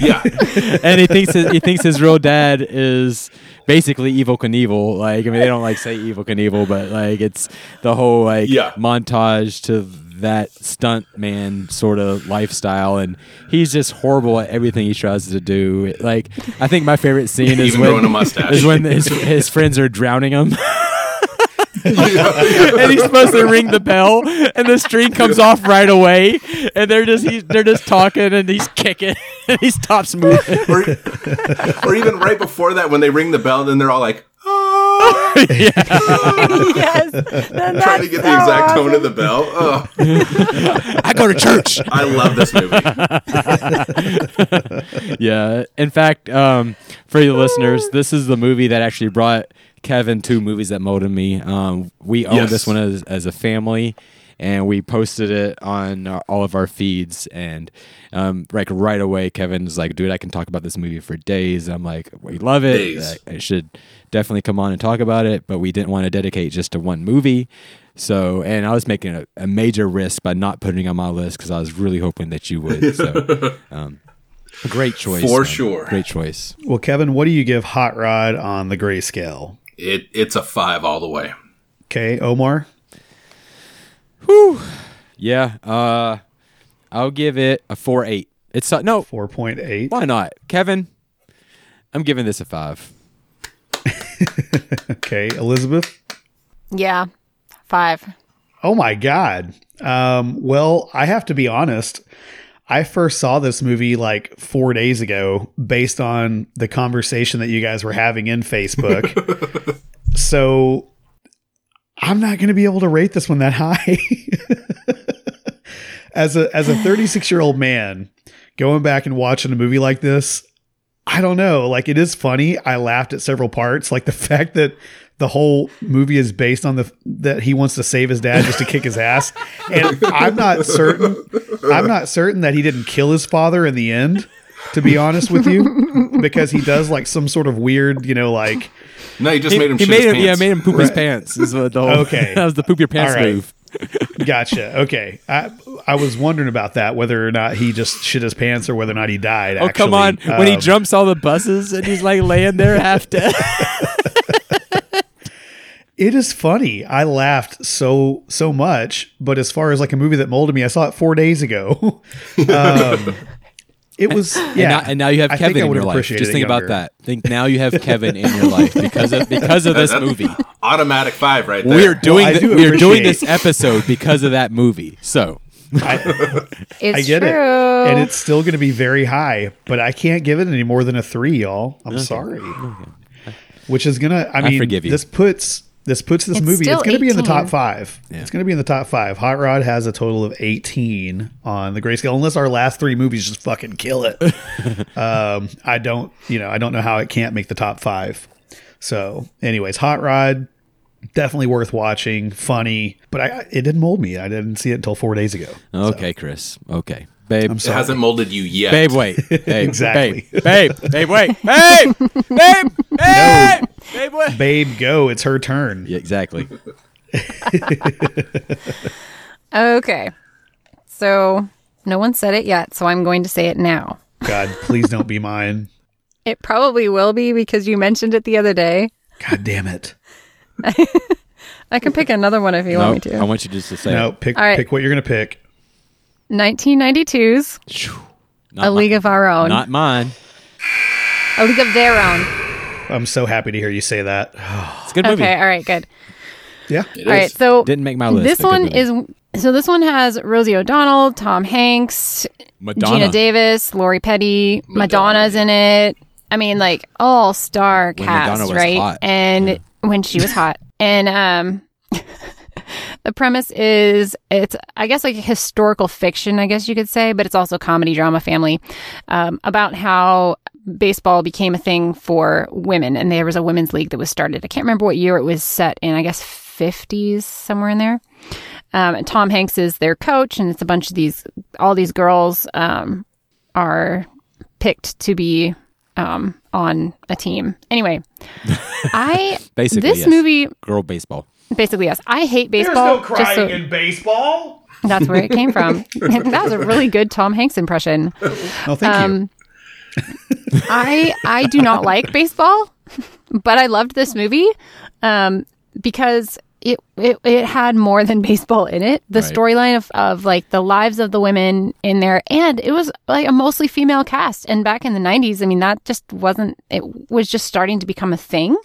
yeah, (laughs) and he thinks his, he thinks his real dad is basically Evel Knievel. Like, I mean, they don't like say Evel Knievel, but like it's the whole like Yeah. montage to that stunt man sort of lifestyle, and he's just horrible at everything he tries to do. Like, I think my favorite scene is Even when a mustache. is when his his friends are drowning him. (laughs) (laughs) and he's supposed to ring the bell, and the string comes off right away, and they're just he's, they're just talking, and he's kicking, (laughs) and he stops moving. or, or even right before that when they ring the bell, then they're all like. "Ah," (laughs) yes. trying to get the exact tone of the bell. Oh, I go to church. I love this movie. yeah. In fact, um, for you listeners, this is the movie that actually brought Kevin two movies that molded me. Um, we own Yes. this one as, as a family, and we posted it on uh, all of our feeds. And um, like right away, Kevin's like, "Dude, I can talk about this movie for days." I'm like, "We love it. Days. I, I should definitely come on and talk about it." But we didn't want to dedicate just to one movie. So, and I was making a, a major risk by not putting it on my list because I was really hoping that you would. So, (laughs) um, great choice. For man. sure. Great choice. Well, Kevin, what do you give Hot Rod on the grayscale? It it's a five all the way. Okay, Omar. Yeah. Uh, I'll give it a four eight. It's uh, no. Four point eight. Why not, Kevin? I'm giving this a five. (laughs) Okay, Elizabeth. Yeah, five. Oh my god. Um, well, I have to be honest. I first saw this movie like four days ago based on the conversation that you guys were having in Facebook. (laughs) so I'm not going to be able to rate this one that high. (laughs) as a as a 36 year old man going back and watching a movie like this, I don't know. Like it is funny. I laughed at several parts. Like the (laughs) fact that the whole movie is based on the that he wants to save his dad just to kick his ass. And I'm not certain I'm not certain that he didn't kill his father in the end, to be honest with you. Because he does like some sort of weird, you know, like No, you just He, made him he shit made his him, yeah, pants. made him poop his pants. Is what the whole, Okay. (laughs) that was the poop your pants All right. move. gotcha. Okay. I I was wondering about that, whether or not he just shit his pants or whether or not he died. Oh come on! actually. when he Um, jumps all the buses and he's like laying there half dead. (laughs) It is funny. I laughed so so much, but as far as like a movie that molded me, I saw it four days ago. (laughs) um, it was yeah. and, now, and now you have I Kevin I in your life. Just think about that. Think now you have Kevin in your life because of because of this movie. Automatic five right there. We are doing I the- do we are doing this episode because of that movie. So I, It's I get true. it, and it's still going to be very high, but I can't give it any more than a three, y'all. I'm sorry. Which is gonna. I I mean, forgive you. this puts this puts this It's movie. It's going to be in the top five. It's going to be in the top five. Hot Rod has a total of 18 on the grayscale, unless our last three movies just fucking kill it. (laughs) um, I don't, you know, I don't know how it can't make the top five. So, anyways, Hot Rod definitely worth watching. Funny, but I it didn't mold me. I didn't see it until four days ago. okay, Chris. Okay, babe. I'm It hasn't molded you yet. Babe, wait. (laughs) Babe, Exactly. Babe, babe, babe, wait. Babe, (laughs) babe, babe, babe, wait. Babe, go! It's her turn. Yeah, exactly. Okay. So no one said it yet, so I'm going to say it now. God, please don't be mine. It probably will be because you mentioned it the other day. God damn it! (laughs) I can pick another one if you No, want me to. I want you just to say No, it. pick All right. pick what you're gonna pick. 1992's Not A mi- League of Our Own. Not mine. A League of Their Own. I'm so happy to hear you say that. It's a good movie. Okay, all right, good. Yeah, It All right, is. so Didn't make my list. this one is so this one has Rosie O'Donnell, Tom Hanks, Madonna. Geena Davis, Lori Petty, Madonna, Madonna's in it. I mean, like all star cast, was right? hot. And when she was hot, (laughs) and um, (laughs) the premise is it's I guess like historical fiction, I guess you could say, but it's also comedy drama family um, about how baseball became a thing for women, and there was a women's league that was started. I can't remember what year it was set in. I guess fifties somewhere in there. Um, and Tom Hanks is their coach, and it's a bunch of these, all these girls um, are picked to be um, on a team. Anyway, (laughs) I Basically, this yes. movie Girl baseball. basically yes, I hate baseball. No just so- baseball. that's where it came from. (laughs) (laughs) that was a really good Tom Hanks impression. Oh, thank you. I I do not like baseball, but I loved this movie um, because it, it it had more than baseball in it. The Right. storyline of, of like the lives of the women in there, and it was like a mostly female cast. And back in the '90s, I mean, that just wasn't. It was just starting to become a thing,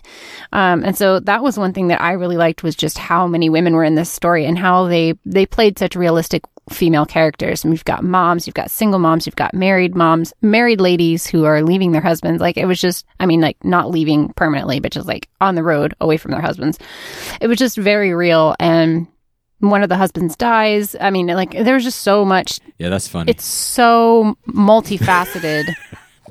um, and so that was one thing that I really liked was just how many women were in this story and how they they played such realistic female characters. And we've got moms, you've got single moms, you've got married moms, married ladies who are leaving their husbands. Like it was just, I mean, like not leaving permanently, but just like on the road away from their husbands. It was just very real. And one of the husbands dies. I mean, like there was just so much. Yeah, that's funny. It's so multifaceted.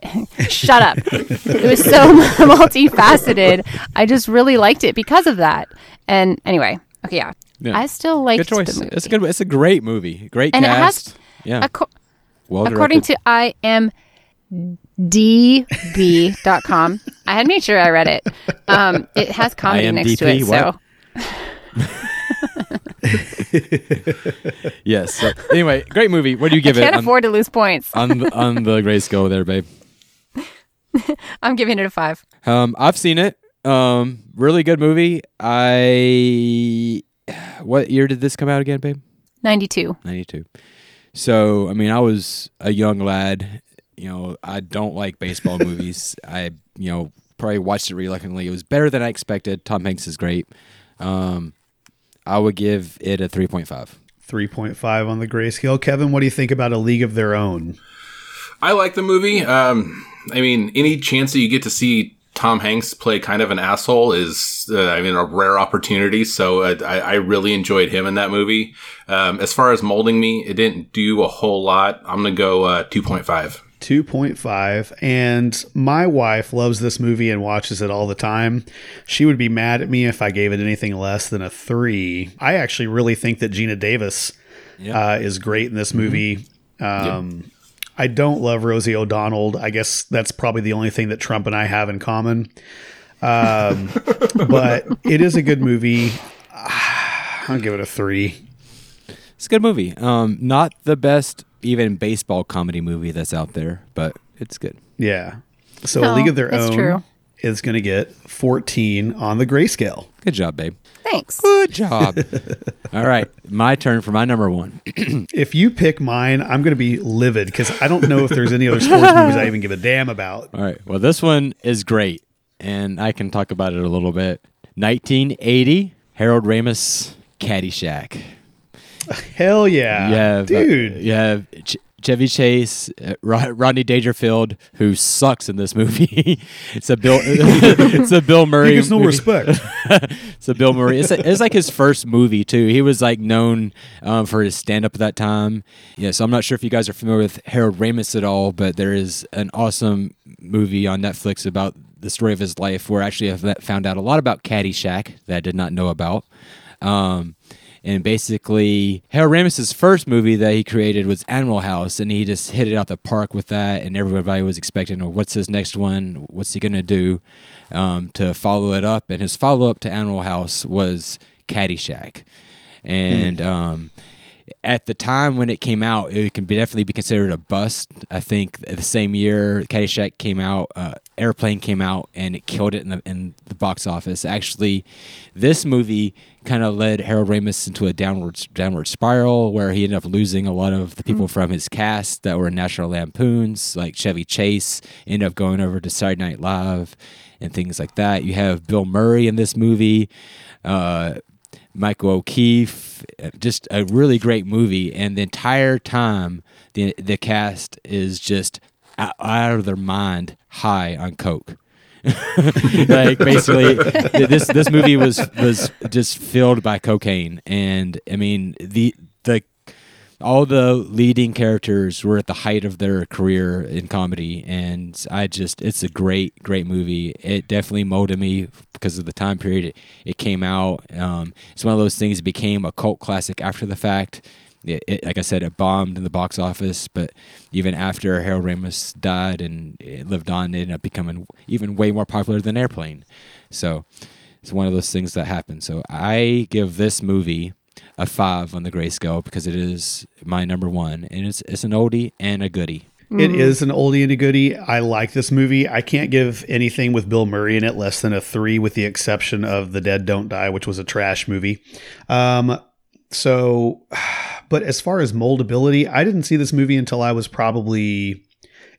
(laughs) Shut up. It was so (laughs) multifaceted. I just really liked it because of that. And anyway, okay, yeah. Yeah. I still like the movie. It's a good. It's a great movie. Great And it has- cast. yeah. Acco- well according to imdb.com, I had made sure I read it. Um, it has comedy next to it. IMDb, So (laughs) yes. So, anyway, great movie. What do you give it? can't it on, afford to lose points. on the on the gray scale there, babe? (laughs) I'm giving it a five. Um, I've seen it. Um, really good movie. I. What year did this come out again, babe? 92. 92. So, I mean, I was a young lad. You know, I don't like baseball (laughs) movies. I, you know, probably watched it reluctantly. It was better than I expected. Tom Hanks is great. Um, I would give it a three point five. 3.5 on the grayscale. Kevin, what do you think about A League of Their Own? I like the movie. Um, I mean, any chance that you get to see Tom Hanks play kind of an asshole is, uh, I mean, a rare opportunity. So uh, I, I really enjoyed him in that movie. Um, as far as molding me, it didn't do a whole lot. I'm gonna go uh, 2.5. 2.5 and my wife loves this movie and watches it all the time she would be mad at me if i gave it anything less than a 3 i actually really think that geena davis uh, is great in this movie um, i don't love rosie o'donnell i guess that's probably the only thing that trump and i have in common um, (laughs) but it is a good movie (sighs) i'll give it a 3 It's a good movie. Um, not the best even baseball comedy movie that's out there, but it's good. yeah so No, a league of their own true. is going to get 14 on the grayscale Good job, babe. Thanks. Good job. (laughs) All right, my turn for my number one. (clears throat) if you pick mine, I'm going to be livid because I don't know if there's any other sports movies I even give a damn about. All right. Well, this one is great, and I can talk about it a little bit. 1980, Harold Ramis, Caddyshack. Hell yeah, You have, uh, dude. you have Ch- Chevy Chase, uh, Rodney Dangerfield, who sucks in this movie. (laughs) it's a Bill. (laughs) it's a Bill Murray. He gets no movie. respect. (laughs) It's a Bill Murray. It's, it's like his first movie too. He was like known um, for his stand up at that time. Yeah, so I'm not sure if you guys are familiar with Harold Ramis at all, but there is an awesome movie on Netflix about the story of his life where actually I've found out a lot about Caddyshack that I did not know about. Um, and basically, Harold Ramis' first movie that he created was Animal House, and he just hit it out the park with that. And everybody was expecting, oh, what's his next one? What's he going to do um, to follow it up? And his follow up to Animal House was Caddyshack. And um, at the time when it came out, it can be definitely be considered a bust. I think the same year Caddyshack came out, uh, Airplane came out, and it killed it in the in the box office. Actually, this movie kind of led Harold Ramis into a downward downward spiral where he ended up losing a lot of the people from his cast that were in National Lampoons, like Chevy Chase, ended up going over to Saturday Night Live and things like that. You have Bill Murray in this movie. Uh, Michael O'Keefe, just a really great movie. And the entire time, the the cast is just out, out of their mind, high on coke. (laughs) like basically, this this movie was was just filled by cocaine, and I mean the the all the leading characters were at the height of their career in comedy. And i just it's a great great movie. It definitely molded me because of the time period it, it came out. Um, it's one of those things that became a cult classic after the fact it, it, like i said it bombed in the box office but even after harold ramis died and it lived on it ended up becoming even way more popular than airplane so it's one of those things that happen so i give this movie a five on the grayscale because it is my number one, and it's it's an oldie and a goodie. It is an oldie and a goodie. I like this movie. I can't give anything with Bill Murray in it less than a three, with the exception of The Dead Don't Die, which was a trash movie. Um, so, (sighs) but as far as moldability, I didn't see this movie until I was probably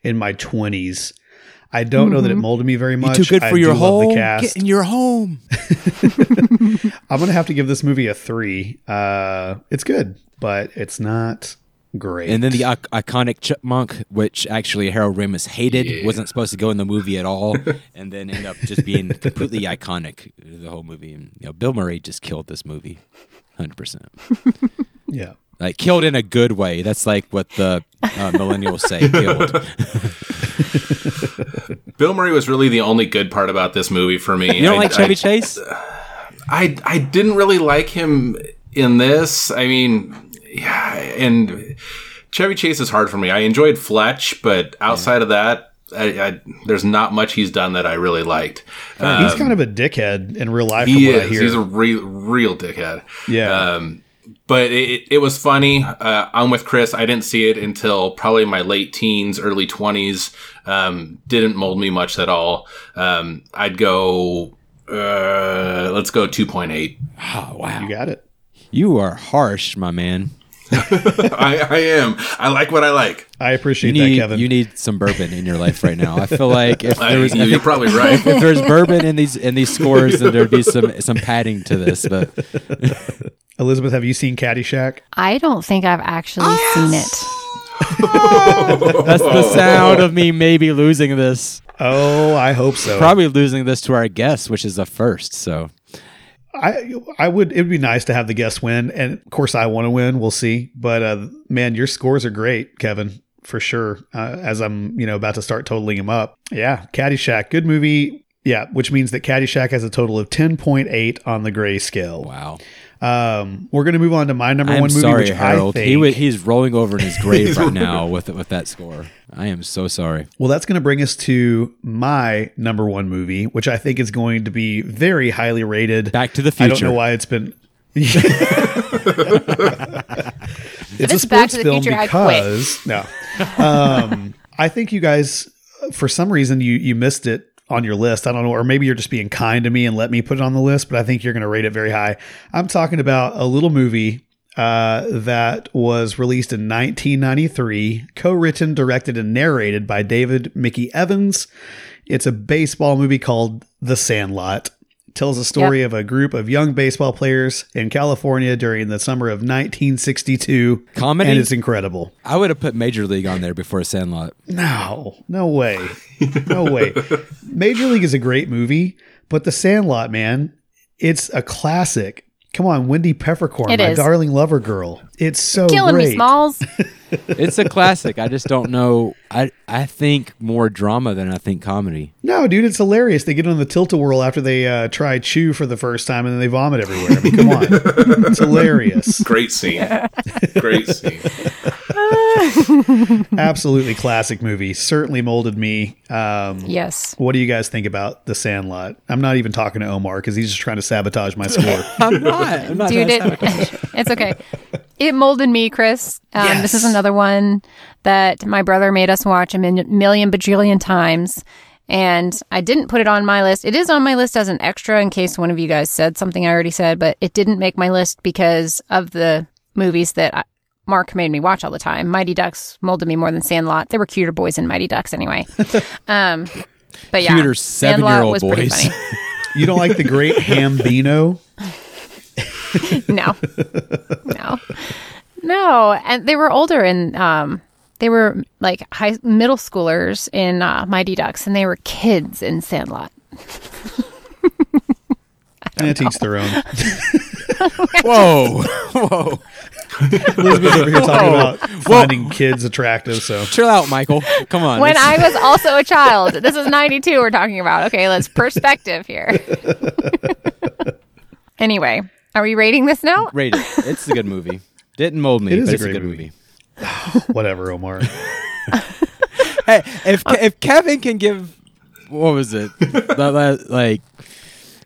in my 20s. I don't know that it molded me very much. Too good I your home. The cast. Get in your home. (laughs) (laughs) I'm gonna have to give this movie a three. Uh, it's good, but it's not great. And then the ic- iconic chipmunk, which actually Harold Ramis hated, wasn't supposed to go in the movie at all, (laughs) and then end up just being completely iconic the whole movie. And you know, Bill Murray just killed this movie, hundred percent. yeah, Like killed in a good way. That's like what the uh, millennials say. (laughs) Killed. Bill Murray was really the only good part about this movie for me. You don't I- like Chevy I, Chase? I I didn't really like him in this. I mean, yeah, and Chevy Chase is hard for me. I enjoyed Fletch, but outside of that, I, I, there's not much he's done that I really liked. Uh, he's kind of a dickhead in real life. he from what I is. hear. He's a real real dickhead. Yeah. Um, but it, it was funny. Uh, I'm with Chris. I didn't see it until probably my late teens, early 20s. Um, didn't mold me much at all. Um, I'd go. Uh, let's go 2.8. Oh wow, you got it. you are harsh, my man. (laughs) I, I am. I like what I like. I You appreciate need that, Kevin. you need some bourbon in your life right now. I feel like if there was, I you're think probably right. if there's bourbon in these in these scores, then there'd be some some padding to this. But (laughs) Elizabeth, have you seen Caddyshack? I don't think I've actually seen it. (laughs) that's the sound of me maybe losing this. Oh, I hope so. Probably losing this to our guest, which is a first. So I I would it would be nice to have the guest win, and of course I want to win. We'll see, but uh, man, your scores are great, Kevin, for sure. Uh, as I'm you know about to start totaling them up, yeah, Caddyshack, good movie. Yeah, which means that Caddyshack has a total of ten point eight on the gray scale. wow. Um, we're gonna move on to my number I'm one movie, sorry, which Harold. I think. He wa- he's rolling over in his grave (laughs) right now with with that score. I am so sorry. well, that's going to bring us to my number one movie, which I think is going to be very highly rated. Back to the Future. I don't know why it's been. (laughs) it's a it's Back sports to the film Future, I quit. because no, um, I think you guys, for some reason, you you missed it on your list. I don't know, or maybe you're just being kind to me and let me put it on the list. But I think you're going to rate it very high. I'm talking about a little movie uh, that was released in 1993, co-written, directed, and narrated by David Mickey Evans. It's a baseball movie called The Sandlot. It tells the story of a group of young baseball players in California during the summer of 1962. Comedy? And it's incredible. I would have put Major League on there before Sandlot. No, no way. No way. (laughs) Major League is a great movie, but The Sandlot, man, it's a classic. Come on, Wendy Peppercorn, It my is. darling lover girl. It's so Killing great. me, Smalls. (laughs) It's a classic. I just don't know. I I think more drama than I think comedy. No, dude, it's hilarious. They get on the tilt a whirl after they uh, try chew for the first time and then they vomit everywhere. I mean, come on. (laughs) it's hilarious. Great scene. Great scene. (laughs) Absolutely classic movie. Certainly molded me. Um, yes. What do you guys think about The Sandlot? I'm not even talking to Omar because he's just trying to sabotage my score. (laughs) I'm not. (laughs) I'm not. Dude, it, it's okay. It molded me, Chris. Um, This is another one that my brother made us watch a million bajillion times. And I didn't put it on my list. It is on my list as an extra in case one of you guys said something I already said, but it didn't make my list because of the movies that I, Mark made me watch all the time. Mighty Ducks molded me more than Sandlot. There were cuter boys in Mighty Ducks anyway. (laughs) um, but yeah, Cuter Sandlot seven-year-old was pretty boys. funny. (laughs) you don't like the great (laughs) Hambino? no no no and they were older and um they were like high middle schoolers in uh, mighty ducks and they were kids in sandlot And teach their own. Whoa, whoa! Elizabeth's over here talking about finding kids attractive. So Chill out, Michael. Come on. when It's- i was also a child this is 92 we're talking about okay let's perspective here (laughs) anyway are we rating this now rate it. It's a good movie. Didn't mold me, It is but a it's a great good movie. movie. (sighs) whatever, Omar. (laughs) Hey, if if Kevin can give what was it, that, that, like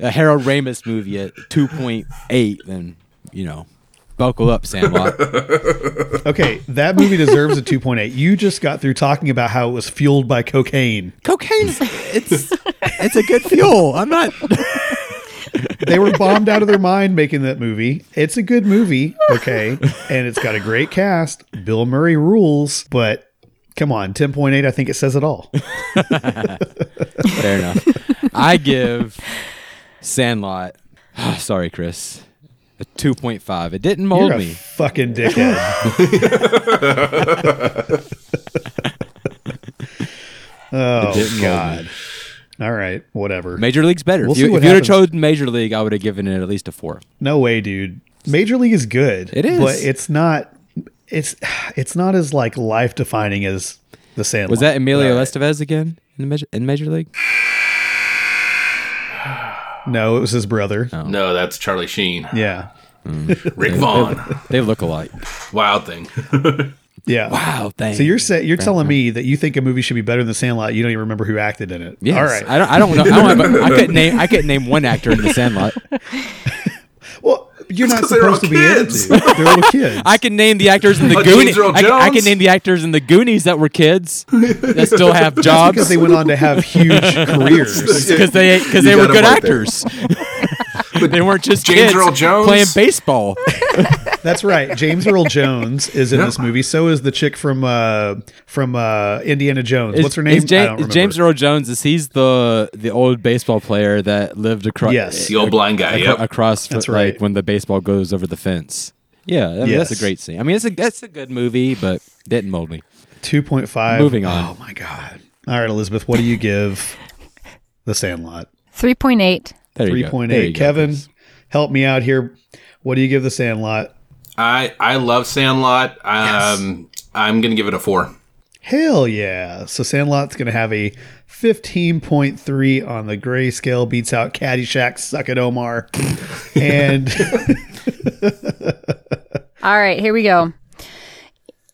a Harold Ramis movie at two point eight, then you know, buckle up, Sandlot. (laughs) Okay, that movie deserves a 2.8. You just got through talking about how it was fueled by cocaine. Cocaine's it's it's a good fuel. I'm not. (laughs) They were bombed out of their mind making that movie. It's a good movie, okay, and it's got a great cast. Bill Murray rules, but come on, 10.8. I think it says it all. (laughs) Fair enough. I give Sandlot. (sighs) sorry, Chris. A two point five. It didn't mold You're a me. fucking dickhead. (laughs) oh didn't God. All right, whatever. Major League's better. We'll if you, you'd have chosen Major League, I would have given it at least a four. No way, dude. Major League is good. It is. but it's not. It's it's not as like life defining as the Sandlot. Was that Emilio right. Estevez again in the Major, in Major League? No, it was his brother. Oh. No, that's Charlie Sheen. Yeah, mm. Rick Vaughn. They look alike. Wild thing. (laughs) yeah. Wow, thanks. So you're sa- you're telling me that you think a movie should be better than The Sandlot? You don't even remember who acted in it. Yes. All right. I don't. I don't know. I don't (laughs) have. a- I couldn't name. I couldn't name one actor in The Sandlot. (laughs) well, you're not supposed to be in it. kids. dude. (laughs) They're little kids. I can name the actors in the (laughs) Goonies. I, can- I can name the actors in the Goonies that were kids that still have (laughs) because jobs they went on to have huge careers. because they because they were good right there. actors. They weren't just James kids Earl Jones? playing baseball. (laughs) That's right. James Earl Jones is in this movie. So is the chick from uh from uh Indiana Jones. What's her name? Is I don't remember. James Earl Jones is he's the the old baseball player that lived across Yes. The old blind guy, acro- yep. across That's like right. when the baseball goes over the fence. Yeah, I mean, that's a great scene. I mean, it's a that's a good movie, but didn't mold me. 2.5. Moving on. Oh my god. All right, Elizabeth, what do you give The Sandlot? 3.8. There you go. There you 3.8. go. Kevin, help me out here. What do you give The Sandlot? I I love Sandlot. Um, I'm gonna give it a four. Hell yeah. So Sandlot's going to have a 15.3 on the grayscale, beats out Caddyshack, Suck It Omar. (laughs) and (laughs) All right, here we go.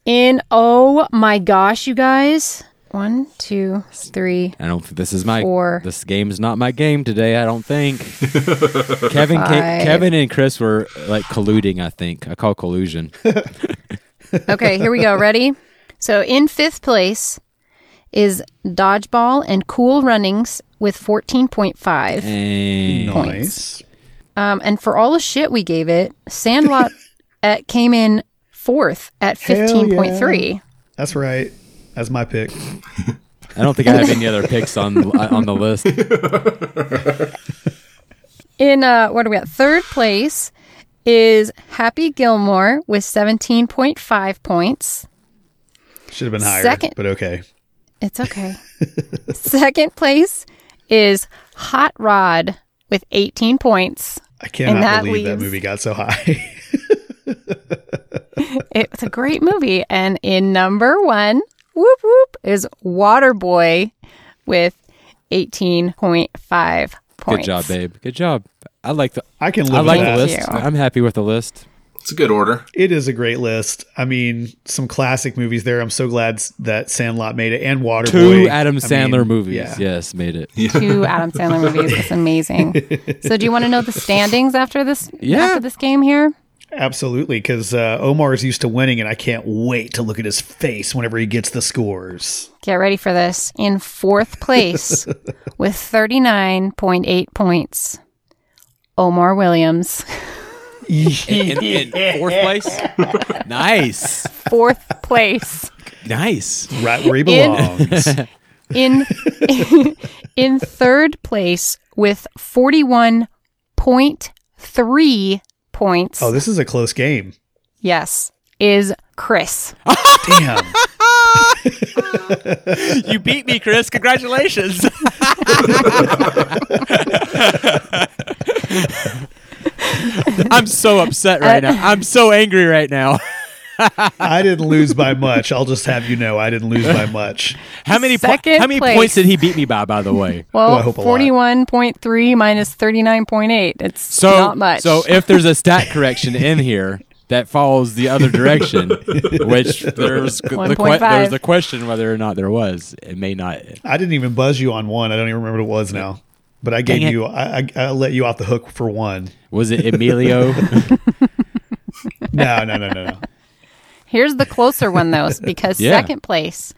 In oh my gosh, you guys. One, two, three. I don't think this is my Four. this game's not my game today. I don't think. (laughs) Kevin, ca- Kevin, and Chris were like colluding. I think I call collusion. (laughs) Okay, here we go. Ready? So in fifth place is Dodgeball and Cool Runnings with 14.5. And nice. Um, and for all the shit we gave it, Sandlot (laughs) at, came in fourth at Hell yeah. 15.3. That's right. That's my pick. (laughs) I don't think I have any other picks on on the list. (laughs) In uh, what are we at? Third place is Happy Gilmore with 17.5 points. Should have been higher, Second. but okay. It's okay. (laughs) Second place is Hot Rod with 18 points. I cannot that believe that movie got so high. It's a great movie. And in number one, whoop whoop, is Waterboy with 18.5 points. Good job, babe. Good job. I like the I can live I with like the list. you. I'm happy with the list. It's a good order. It is a great list. I mean, some classic movies there. I'm so glad s- that Sandlot made it and Waterboy. Two Adam I Sandler mean, movies. Yeah. Yes, made it. Two Adam Sandler movies. It's (laughs) amazing. So, do you want to know the standings after this? Yeah. After this game here. Absolutely, because uh, Omar's used to winning, and I can't wait to look at his face whenever he gets the scores. Get ready for this. In fourth place (laughs) with 39.8 points, Omar Williams. In, in fourth place. nice, Fourth place. nice. Right where he In- belongs. (laughs) In in third place with 41.3 points. oh, this is a close game. yes, is Chris. Damn. (laughs) You beat me, Chris. Congratulations. (laughs) I'm so upset right now. I'm so angry right now. (laughs) I didn't lose by much. I'll just have you know, I didn't lose by much. How many po- Second how many place. points did he beat me by? By the way, (laughs) Well, oh, I Well, hope a lot. 41.3 minus 39.8. It's so not much. So if there's a stat correction in here that follows the other direction, (laughs) which there's the, que- 1.5. there's the question whether or not there was, it may not. I didn't even buzz you on one. I don't even remember what it was now. But I gave Dang it. you, I, I, I let you off the hook for one. Was it Emilio? No, no, no, no, no. Here's the closer one, though, (laughs) because Yeah. second place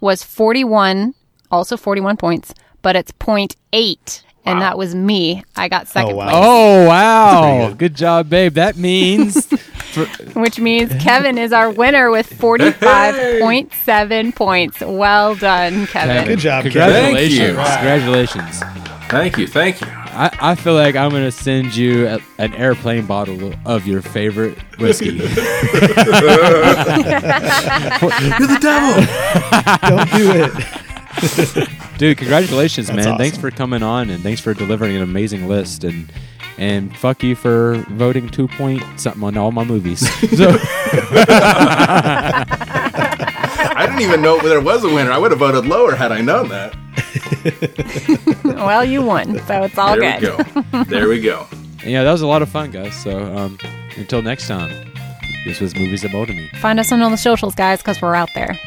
was 41, also 41 points, but it's 0.8. And that was me. I got oh, second wow. place, oh wow! Good job, babe. That means (laughs) which means (laughs) Kevin is our winner with 45.7 points. Well done, Kevin. Good job, Kevin. Congratulations! Thank you. Congratulations! Thank you, thank you. I, I feel like I'm gonna send you a, an airplane bottle of your favorite whiskey. (laughs) (laughs) You're the devil. Don't do it. (laughs) Dude, congratulations, man! awesome. Thanks for coming on and thanks for delivering an amazing list and and fuck you for voting two point something on all my movies. so, I didn't even know there was a winner. I would have voted lower had I known that. (laughs) Well, you won, so it's all there good. we go. There we go. yeah, that was a lot of fun, guys. So um, until next time, this was movies that molded me. Find us on all the socials, guys, because we're out there.